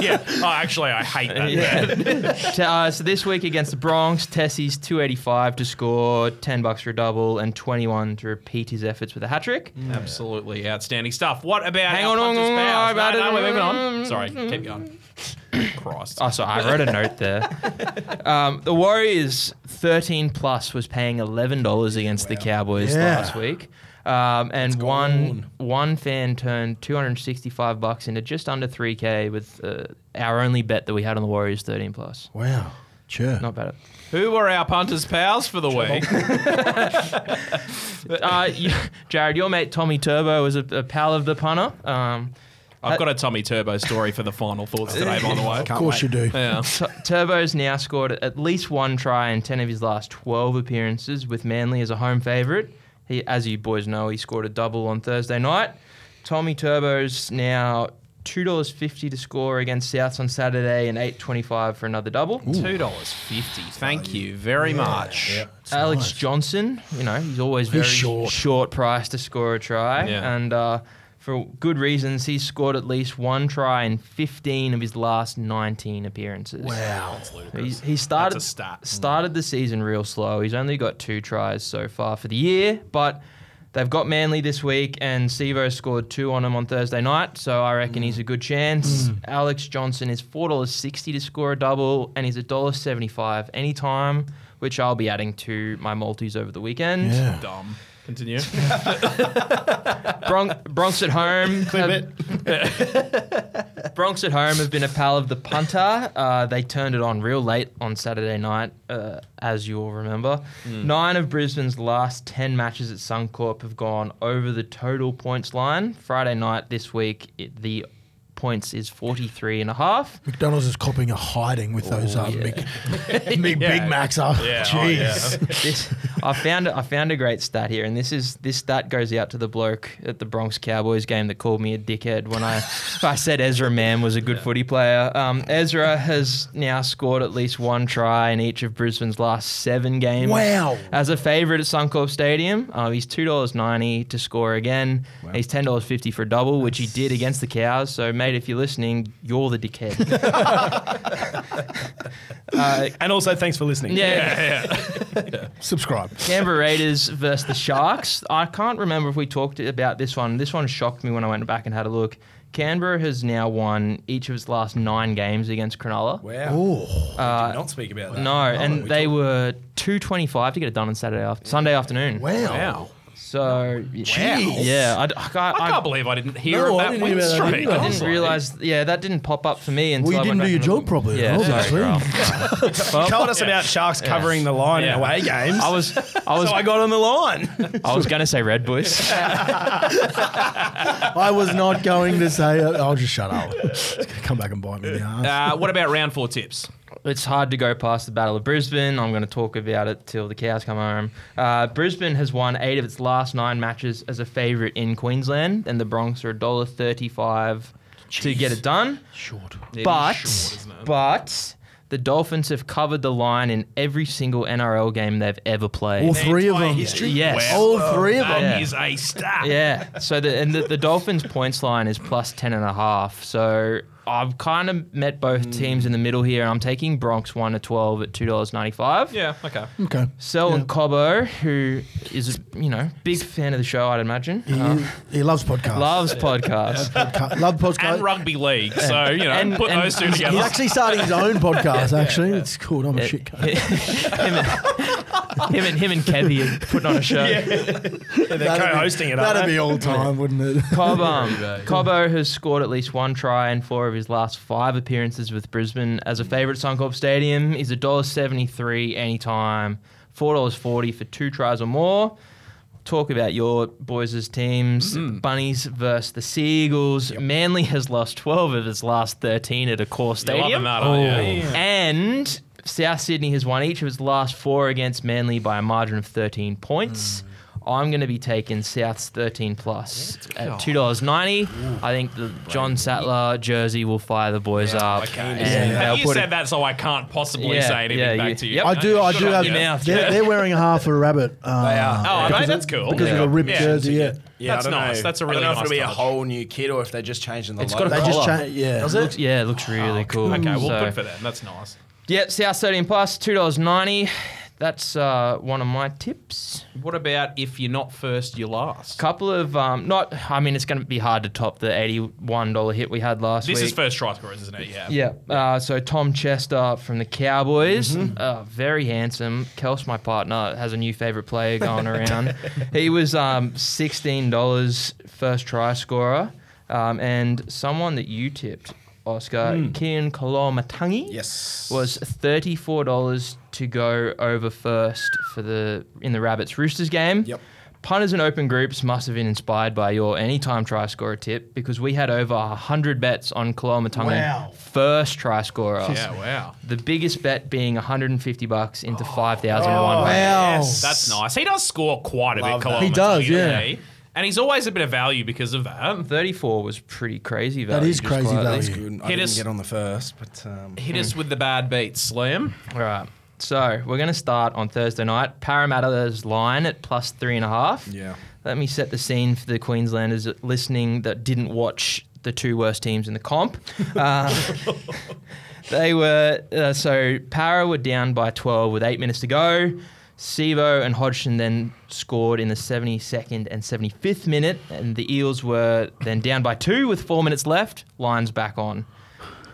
[laughs] yeah. Oh, actually, I hate that. uh, so this week against the Bronx, Tesi's two eighty five to score, ten bucks for a double, and twenty one to repeat his efforts with a hat trick. Absolutely outstanding stuff. What about Hang our on, punters' on, on, pals? on, about No, no, it. we're moving on. Sorry, keep going. [coughs] Christ. Oh, sorry, I wrote a note there. [laughs] Um, the Warriors 13 plus was paying $11 against the Cowboys Yeah. last week. Um, and one one fan turned 265 bucks into just under 3k with uh, our only bet that we had on the Warriors 13 plus. Wow. Sure. Not bad. Who were our punters' pals for the week? [laughs] Uh, you, Jared, your mate Tommy Turbo was a, a pal of the punter. Um, I've got a Tommy Turbo story for the final thoughts today, by the way. Of course you do. Yeah. [laughs] T- Turbo's now scored at least one try in 10 of his last 12 appearances with Manly as a home favourite. He, as you boys know, he scored a double on Thursday night. Tommy Turbo's now two dollars fifty to score against Souths on Saturday and eight twenty five for another double. Two dollars fifty. Thank you very much. Alex nice. Johnson, you know, he's always very short. short. price to score a try, Yeah. and uh, for good reasons, he's scored at least one try in 15 of his last 19 appearances. Wow. He's, he started That's a stat. started the season real slow. He's only got two tries so far for the year, but they've got Manly this week, and Sivo scored two on him on Thursday night, so I reckon he's a good chance. Mm. Mm. Alex Johnson is four dollars sixty to score a double, and he's a dollar seventy five anytime, which I'll be adding to my multis over the weekend. Yeah. Dumb. Continue. [laughs] Bron- Bronx at home. have- [laughs] Bronx at home have been a pal of the punter. Uh, they turned it on real late on Saturday night, uh, as you all remember. Nine of Brisbane's last 10 matches at Suncorp have gone over the total points line. Friday night this week, it, the points is 43 and a half. McDonald's is copying a hiding with those um, yeah. big, [laughs] big Yeah. Big Macs up. Yeah, oh, Jeez. this, I found I found a great stat here, and this is this stat goes out to the bloke at the Bronx Cowboys game that called me a dickhead when I I said Ezra Mann was a good footy player. Um, Ezra has now scored at least one try in each of Brisbane's last seven games. Wow. As a favourite at Suncorp Stadium, uh, he's two dollars ninety to score again. He's ten dollars fifty for a double, which he did against the Cows. So, mate, if you're listening, you're the dickhead. [laughs] [laughs] uh, And also, thanks for listening. yeah, yeah, yeah. [laughs] Subscribe. Canberra Raiders versus the Sharks. I can't remember if we talked about this one. This one shocked me when I went back and had a look. Canberra has now won each of its last nine games against Cronulla. Wow. Oh, Did not speak about that. No, and we they talked- were two twenty five to get it done on Saturday after, Sunday afternoon. wow. Wow. So Jeez. yeah, I, I, can't- I can't believe I didn't hear No, of I that didn't win about that streak. either. I was didn't realize. Yeah, that didn't pop up for me until Well, you I didn't went do back your and job properly, Yeah, then, sorry, obviously. Carl. Well, told us about Sharks covering the line Yeah. in away games. I was I was [laughs] so I got on the line. I was going to say Red Bush. [laughs] I was not going to say. I'll just shut up. It's [laughs] gonna come back and bite me in the ass. Uh, what about round four tips? It's hard to go past the Battle of Brisbane. I'm going to talk about it till the cows come home. Uh, Brisbane has won eight of its last nine matches as a favourite in Queensland, and the Bronx are $1.35 to get it done. Short. It is But, short, but the Dolphins have covered the line in every single NRL game they've ever played. All three of them. history? Yes. All three of That them. is a stat. Yeah. So the and the, the Dolphins points line is plus ten and a half. So I've kind of met both teams in the middle here. I'm taking Bronx one to twelve at two dollars ninety five. Yeah, okay. Okay. Selwyn Cobbo, who is a you know big fan of the show, I'd imagine. He, Uh, he loves podcasts. loves podcasts. Podca- love podcasts. And rugby league. So, you know, And- put and those two he's- together. He's actually starting his own podcast. [laughs] Actually, it's called I'm a shit cunt. him, and, him and him and Kevy are putting on a show. They're That'd be- co-hosting it. aren't That'd they? be all time, wouldn't it? Cobb, um, [laughs] Cobbo has scored at least one try in four of his last five appearances with Brisbane. As a hmm. favourite at Suncorp Stadium, he's $1.73 anytime, $4.40 for two tries or more. Talk about your boys' teams. Hmm. Bunnies versus the Seagulls. Manly has lost 12 of his last 13 at Accor You're stadium. that, aren't you? Oh. And South Sydney has won each of its last four against Manly by a margin of 13 points. Hmm. I'm going to be taking South's 13 plus at $2.90. I think the John Sattler jersey will fire the boys up. okay. And Now, they'll you put said it. that, so I can't possibly Yeah, say anything yeah, back you- to you. yep. I do. I Good do on have. you. mouth, They're, yeah. they're wearing a half a rabbit. They are. Um, oh, are because they? That's cool. Because of Yeah. a ripped Yeah. jersey. Yeah. Yeah, That's I don't nice. Know. That's a really I don't know if nice it'll be a whole new kit or if they're just changing the It's logo. got a They just collar. changed. Yeah. Does Looks- yeah, it looks really oh, cool. Okay, well, So- good for them. That's nice. Yeah, South 13 plus, $2.90. That's uh, one of my tips. What about if you're not first, you're last? Couple of um, not. I mean, it's going to be hard to top the eighty-one dollar hit we had last This week. This is first try scorers, isn't it? Yeah. Yeah. Uh, so Tom Chester from the Cowboys, Mm-hmm. uh, very handsome. Kels, my partner, has a new favorite player going around. [laughs] he was um, sixteen dollars first try scorer, um, and someone that you tipped, Oscar, Hmm. Keaon Koloamatangi, Yes. was thirty-four dollars to go over first for the in the Rabbits Roosters game. Yep. punters and open groups must have been inspired by your anytime try scorer tip because we had over 100 bets on Koloamatangi Wow. first try scorer. Yeah, wow. The biggest bet being 150 bucks into 5,001 wow. Yes, that's nice. He does score quite a Love bit. that. He does, Tungi, yeah. he? And he's always a bit of value because of that. 34 was pretty crazy value. is just crazy quietly. value. That's good. I Hit didn't us. get on the first, but um, Hit us with the bad beats, Liam. All right. So we're going to start on Thursday night. Parramatta's line at plus three and a half. yeah. Let me set the scene for the Queenslanders listening that didn't watch the two worst teams in the comp. [laughs] Uh, they were uh, so Para were down by 12 with eight minutes to go. Sivo and Hodgson then scored in the 72nd and 75th minute, and the Eels were then down by two with four minutes left. Lines back on.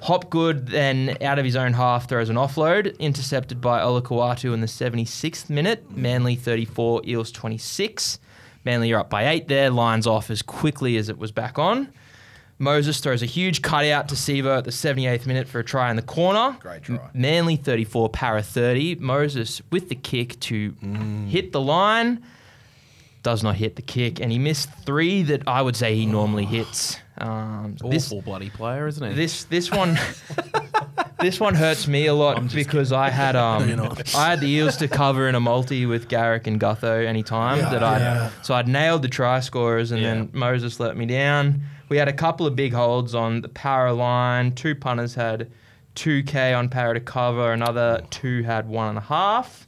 Hopgood then out of his own half throws an offload, intercepted by Olakau'atu in the 76th minute. Manly 34, Eels 26. Manly are up by eight there. Lines off as quickly as it was back on. Moses throws a huge cutout to Sivo at the 78th minute for a try in the corner. Great try. M- Manly 34, Para 30. Moses with the kick to hit the line. Does not hit the kick, and he missed three that I would say he normally hits. Um, this, Awful bloody player, isn't he? this this one [laughs] this one hurts me a lot because I had um [laughs] I had the Eels to cover in a multi with Garrick and Gutho anytime Yeah, that I yeah. so I'd nailed the try scorers and then Moses let me down. We had a couple of big holds on the power line. Two punters had two K on power to cover. Another two had one and a half.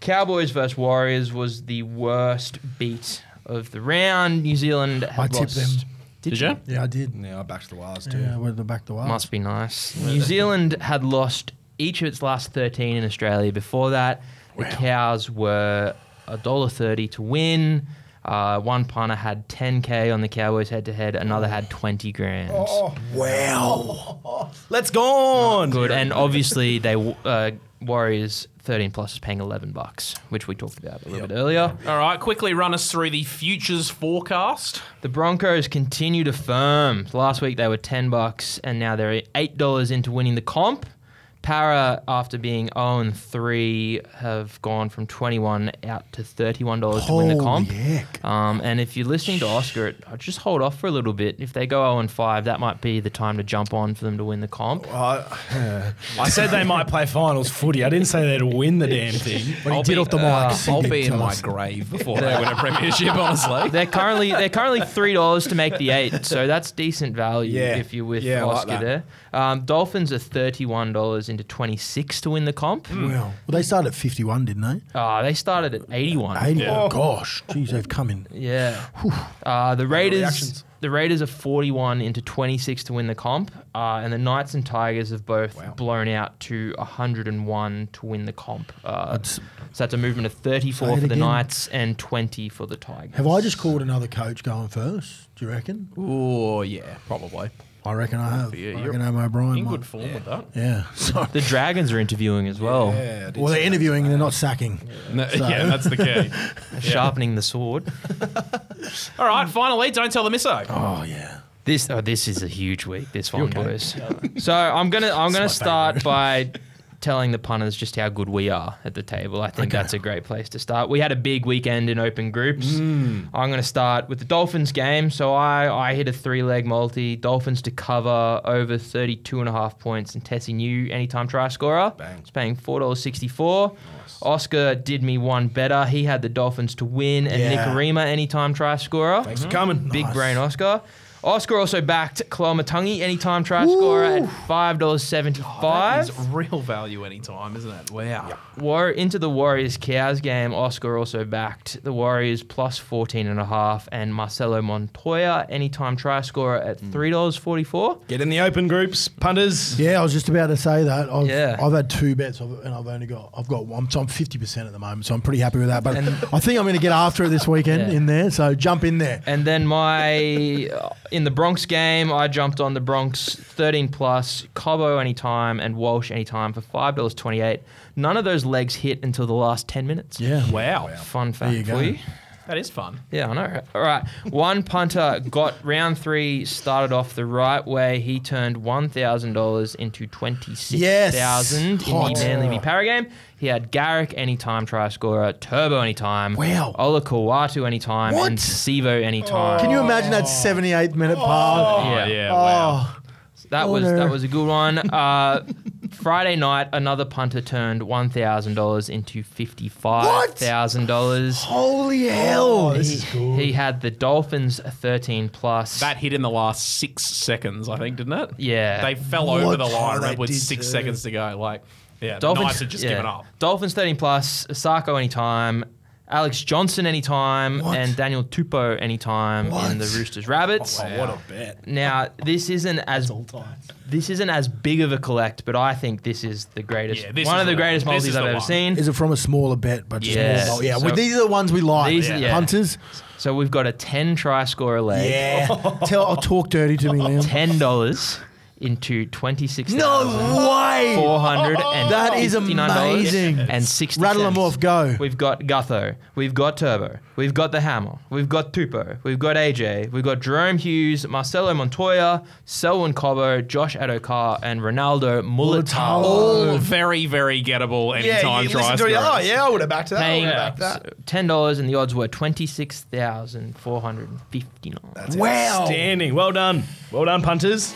Cowboys versus Warriors was the worst beat of the round. New Zealand had I tipped lost. them. Did you? Yeah, I did. Yeah, I backed the Wires too. Yeah, we're the back to wild. Must be nice. New Zealand had lost each of its last 13 in Australia. Before that, the Cows were $1.30 to win. Uh, one punter had 10k on the Cowboys head to head. Another had 20 grand. Oh, wow. [laughs] Let's go on. Good. And obviously, they uh, Warriors 13 plus is paying 11 bucks, which we talked about a little bit earlier. All right, quickly run us through the futures forecast. The Broncos continue to firm. Last week they were 10 bucks, and now they're $8 into winning the comp. Para, after being 0 and 3, have gone from 21 out to $31 to win the Holy comp. heck. Um, and if you're listening to Oscar, it, just hold off for a little bit. If they go 0 and 5, that might be the time to jump on for them to win the comp. I, I said they might play finals footy. I didn't say they'd win the damn thing. When he I'll did be- off the mic, uh, he I'll did be in tell my us. grave before they win a premiership, honestly. They're currently they're currently three dollars to make the eight, so that's decent value Yeah. if you're with Yeah, I like Oscar there. Um, Dolphins are thirty one dollars into twenty six to win the comp. Well, well, they started at 51, didn't they? Ah, they started at eighty one. 80. Oh, gosh. Jeez, they've come in. Yeah. Uh, the Raiders. reactions. The Raiders are 41 into 26 to win the comp, uh, and the Knights and Tigers have both blown out to 101 to win the comp. Uh, That's- so that's a movement of 34 Say for the again. Knights and 20 for the Tigers. Have I just called another coach going first? Do you reckon? Oh, yeah, probably. I reckon I have. Yeah, I you're reckon Am O'Brien. In good form with that. Yeah. [laughs] So, The Dragons are interviewing as well, Yeah, I did well, they're that. interviewing and they're not sacking. [laughs] No, yeah, that's the key. [laughs] sharpening the sword. All right, finally, don't tell the misso. Oh, yeah. This oh, this is a huge week. This one, boys. So I'm gonna I'm gonna start by telling the punters just how good we are at the table. I think Okay. that's a great place to start. We had a big weekend in open groups. Mm. I'm gonna start with the Dolphins game. So I I hit a three leg multi. Dolphins to cover over 32 and a half points and Tesi Niu anytime try scorer. Bang. It's paying four dollars sixty four. Oscar did me one better. He had the Dolphins to win and Yeah. Nikorima anytime try scorer. Thanks for coming. Big Nice. brain Oscar. Oscar also backed Koloamatangi anytime try scorer at five dollars seventy That real value anytime, isn't it? Wow. War into the Warriors Cows game. Oscar also backed the Warriors plus 14 and a half and Marcelo Montoya anytime try scorer at three dollars forty four. Get in the open groups, punters. Yeah, I was just about to say that. I've, Yeah. I've had two bets I've- and I've only got I've got one, so I'm fifty percent at the moment. So I'm pretty happy with that. But And- I think I'm going to get after it this weekend Yeah. in there. So jump in there. And then my uh, in the Bronx game, I jumped on the Bronx 13 plus, Cobbo anytime, and Walsh anytime for five dollars twenty eight. None of those legs hit until the last 10 minutes. Yeah. Wow. Fun There you fact go. for you. That is fun. Yeah, I know. right? All right. One punter got round three, started off the right way. He turned $1,000 into 26000 Yes. in the Hot. Manly v Para game. He had Garrick anytime try scorer, Turbo anytime, Wow. Olakau'atu anytime, What? and Sivo anytime. Can you imagine that 78th minute par? Yeah. yeah. Wow. Oh, That was Order. that was a good one. Uh, Friday night, another punter turned one thousand dollars into fifty five thousand dollars. holy hell! Oh, this is good. He had the Dolphins thirteen plus. That hit in the last six seconds, I think, didn't it? Yeah. They fell What? over the Oh, line they with did six too. seconds to go. Like, yeah, the Dolphins Knights had just yeah. given up. Dolphins thirteen plus. Sarko anytime. Alex Johnson anytime What? and Daniel Tupou anytime What? in the Roosters Rabbits. Oh, what a bet. Now this isn't as this isn't as big of a collect, but I think this is the greatest, Yeah, one of the the greatest one. Multis I've the ever one. seen. Is it from a smaller bet? But just Yes. more, yeah, So- well, these are the ones we like. These- yeah. Punters. So we've got a 10 try scorer leg. Yeah. Tell, I'll talk dirty to me, Liam. $10 into 26 No way. That is amazing. And 60 Rattle them off. Go. We've got Gutho. We've got Turbo. We've got the Hammer. We've got Tupou. We've got AJ. We've got Jahrome Hughes, Marcelo Montoya, Selwyn Cobbo, Josh Addo-Carr, and Ronaldo Mulitalo. Mulitalo. All very, very gettable anytime you try listen to it, oh, yeah, I would have backed that. I Paying would have backed that. ten dollars, and the odds were twenty six thousand four hundred and fifty nine. Wow. Outstanding. Well done. Well done, punters.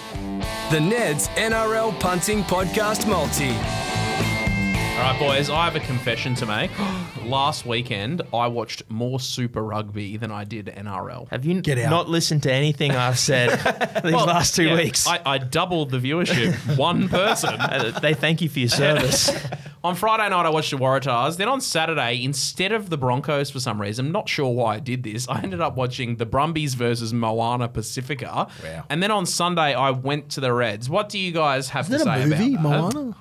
The Neds NRL Punting Podcast Multi. All right, boys, I have a confession to make. [gasps] Last weekend, I watched more Super Rugby than I did NRL. Have you Get out. not listened to anything I've said [laughs] these Well, last two yeah, weeks? I, I doubled the viewership. [laughs] One person. Uh, they thank you for your service. [laughs] On Friday night, I watched the Waratahs. Then on Saturday, instead of the Broncos for some reason, I'm not sure why I did this, I ended up watching the Brumbies versus Moana Pacifica. Wow. And then on Sunday, I went to the Reds. What do you guys have Is to that a say movie, about that? Moana?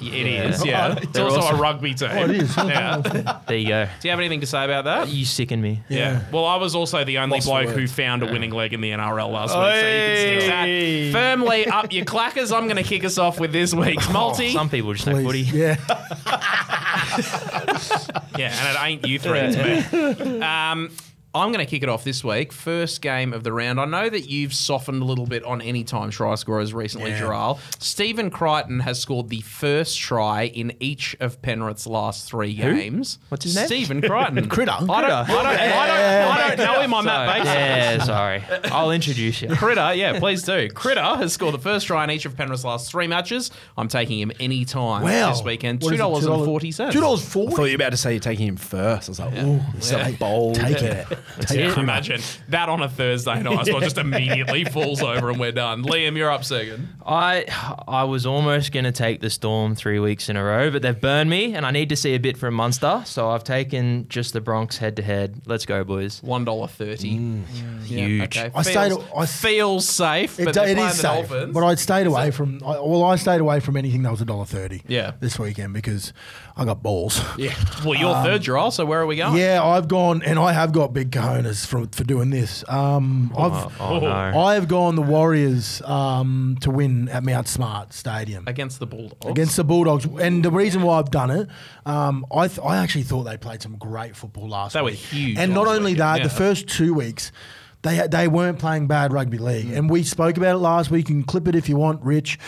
It is, yeah. It's They're also awesome. a rugby team. Oh, it is. Yeah. [laughs] there you go. Do you have anything to say about that? You sicken me. Yeah. Well, I was also the only Lost for bloke who words. found a winning leg in the NRL last week, so you can stick that firmly up your clackers. I'm going to kick us off with this week's multi. Some people just know Please. footy. Yeah. [laughs] Yeah, and it ain't you three, it's me. Um, I'm going to kick it off this week. First game of the round. I know that you've softened a little bit on any time try scorers recently, Yeah. Jharal. Stephen Crichton has scored the first try in each of Penrith's last three games. What's his name? Stephen Crichton. [laughs] Critter. I don't, I, don't, I, don't, I don't know him on that basis. Yeah, sorry. I'll introduce you. Critter, yeah, please do. Critter has scored the first try in each of Penrith's last three matches. I'm taking him any time Wow. this weekend. What Two is it, dollars and forty cents. Two dollars I thought forty. you were about to say you're taking him first. I was like, ooh, so bold. Take it. Take Yeah, it. imagine that on a Thursday night. So it just [laughs] immediately falls over and we're done. Liam, you're up second. I I was almost going to take the Storm three weeks in a row, but they've burned me, and I need to see a bit from Munster, so I've taken just the Bronx head to head. Let's go, boys. One dollar thirty. Mm. Huge. Okay. I feels, stayed- I- feels safe, but It, they're it playing is the safe, Dolphins. but I stayed away from. I, well, I stayed away from anything that was a dollar thirty. Yeah. this weekend because I got balls. yeah. Well, you're third, Jharal. So where are we going? Yeah, I've gone and I have got big cojones for for doing this. Um, I've Oh, no. I have gone the Warriors um, to win at Mount Smart Stadium. Against the Bulldogs. against the Bulldogs. And the reason why I've done it, um, I th- I actually thought they played some great football last They were week. huge And not only week, that, yeah. the first two weeks. They, they weren't playing bad rugby league. And we spoke about it last week. You can clip it if you want, Rich.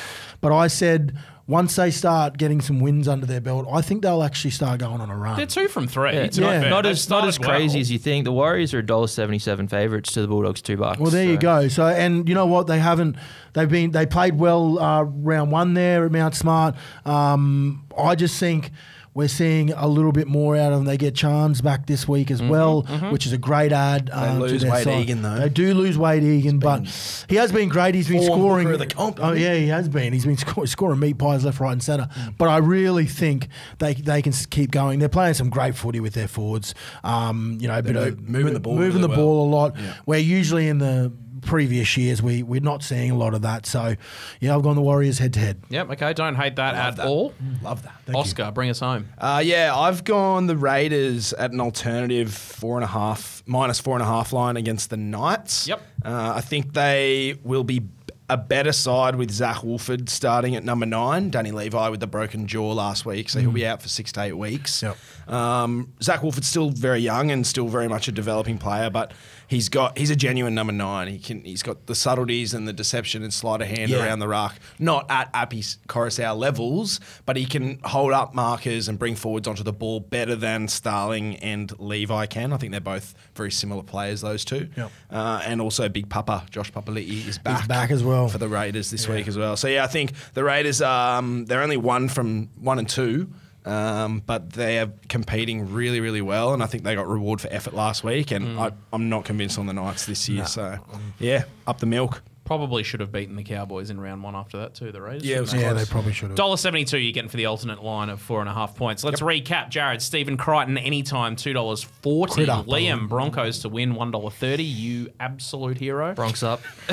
But I said once they start getting some wins under their belt, I think they'll actually start going on a run. They're two from three. Yeah, It's Yeah. not. Not as not as crazy well. as you think. The Warriors are $1.77 favourites to the Bulldogs, two bucks. Well, there you go. So, and you know what? They haven't. They've been. They played well uh, round one there at Mount Smart. Um, I just think we're seeing a little bit more out of them. They get Chans back this week as well, which is a great ad. um, to lose their Wade side. Egan, though. They do lose Wade Egan, but he has been great. He's been scoring. the comp, oh yeah, he has been. He's been sco- scoring meat pies left, right, and centre. But I really think they they can keep going. They're playing some great footy with their forwards. Um, you know, a bit move- of moving the ball moving really the well. ball a lot. Where usually in the previous years we we're not seeing a lot of that. So yeah, I've gone the Warriors head to head. Yep. Okay. Don't hate that at that. all. Love that. Oscar, bring us home. Uh, yeah, I've gone the Raiders at an alternative four and a half, minus four and a half line against the Knights. Yep. Uh, I think they will be a better side with Zac Woolford starting at number nine. Danny Levi with the broken jaw last week, so he'll be out for six to eight weeks. Yep. Um, Zac Woolford's still very young and still very much a developing player, but he's got he's a genuine number nine. He can he's got the subtleties and the deception and sleight of hand Yeah. around the ruck. Not at Api Koroisau levels, but he can hold up markers and bring forwards onto the ball better than Starling and Levi can. I think they're both very similar players, those two. Yep. Uh, and also Big Papa Josh Papali'i is back. back as well. for the Raiders this week as well. So yeah, I think the Raiders um, they're only one from one and two. Um, but they are competing really, really well, and I think they got reward for effort last week. And I, I'm not convinced on the Knights this year. So, yeah, up the milk. Probably should have beaten the Cowboys in round one after that too. The Raiders. Yeah, it was Yeah, they? they probably should have. Dollar seventy two. You're getting for the alternate line of four and a half points. Let's recap. Jared, Stephen Crichton, anytime two dollars forty. Crit up, Liam Broncos to win one dollar thirty. You absolute hero. Bronx up. [laughs]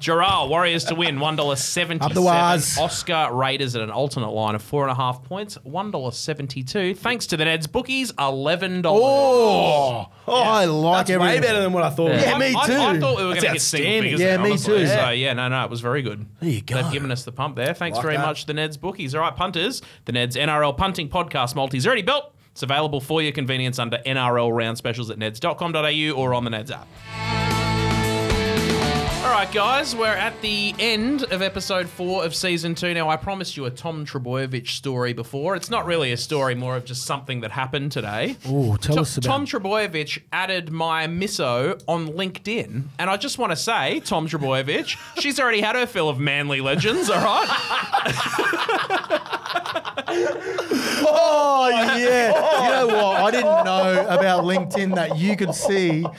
Jharal Warriors to win one dollar seventy Up the seven. Oscar Raiders at an alternate line of four and a half points. One dollar seventy two. Thanks to the Neds bookies, eleven dollars. Oh, I like That's way better than what I thought. Yeah. I, me I- too. I, thought we were going to get single outstanding. figures. Yeah, me honestly. too. So yeah, no, no, it was very good. There you go. They've given us the pump there. Thanks Like very that. much, the Neds bookies. All right, punters, the Neds NRL punting podcast multis already built. It's available for your convenience under NRL round specials at neds.com.au or on the Neds app. Right, guys, we're at the end of episode four of season two. Now, I promised you a Tom Trbojevic story before. It's not really a story, more of just something that happened today. Ooh, tell To- us about Tom Trbojevic added my misso on LinkedIn, and I just want to say, Tom Trbojevic, [laughs] she's already had her fill of manly legends. All right, [laughs] Oh yeah. You know what? I didn't know about LinkedIn that you could see. Um,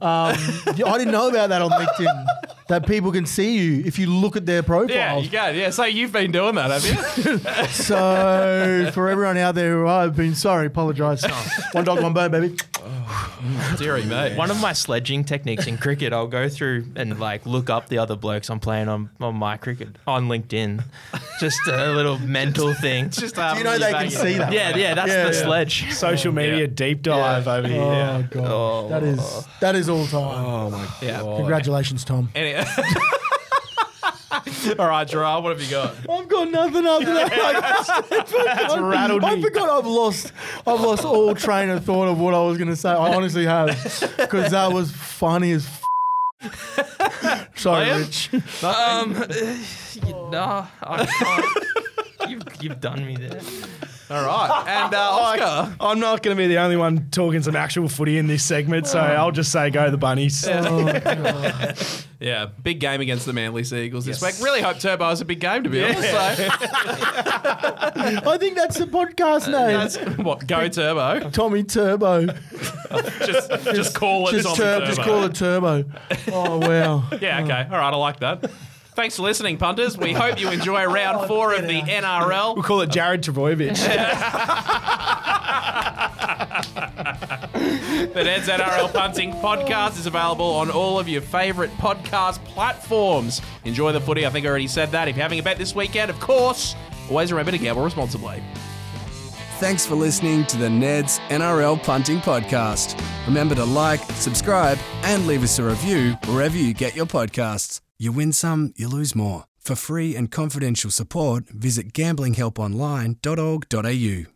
I didn't know about that on LinkedIn. That people can see you if you look at their yeah, you can. Yeah, so you've been doing that, have you? [laughs] So for everyone out there who I've been sorry, apologise. [laughs] One dog, one bone, baby. Deary mate. One of my sledging techniques in cricket, I'll go through and like look up the other blokes I'm playing on, on my cricket on LinkedIn. Just a little mental thing. just Do you know they can see that? yeah, yeah, that's Yeah, the yeah. sledge. Social media Yeah. deep dive over here. Oh god, oh. that is that is all time. Oh my Yeah. Congratulations, Tom. Any- [laughs] [laughs] All right, Jharal, what have you got? I've got nothing after that. [laughs] That's rattled I me. forgot I've lost. I've lost all train of thought of what I was going to say. I honestly have because that was funny as. F- Sorry, Liam? Rich. Um, [sighs] you, nah, I can't. You've, you've done me there. All right, and uh, Oscar. I'm not going to be the only one talking some actual footy in this segment, so I'll just say go the bunnies. [laughs] Yeah, big game against the Manly Seagulls this week. Really hope Turbo is a big game, to be honest. So [laughs] I think that's the podcast name. that's what go Turbo. Tommy Turbo. [laughs] Just, just call it Just, Tommy tur- Turbo. just call it Turbo. Oh wow. Yeah, okay. All right, I like that. Thanks for listening, punters. We hope you enjoy round oh, four of the NRL. We'll call it Jared Trbojevic. [laughs] The Ned's NRL Punting podcast is available on all of your favourite podcast platforms. Enjoy the footy. I think I already said that. If you're having a bet this weekend, of course, always remember to gamble responsibly. Thanks for listening to the Neds NRL Punting Podcast. Remember to like, subscribe, and leave us a review wherever you get your podcasts. You win some, you lose more. For free and confidential support, visit gamblinghelponline.org.au.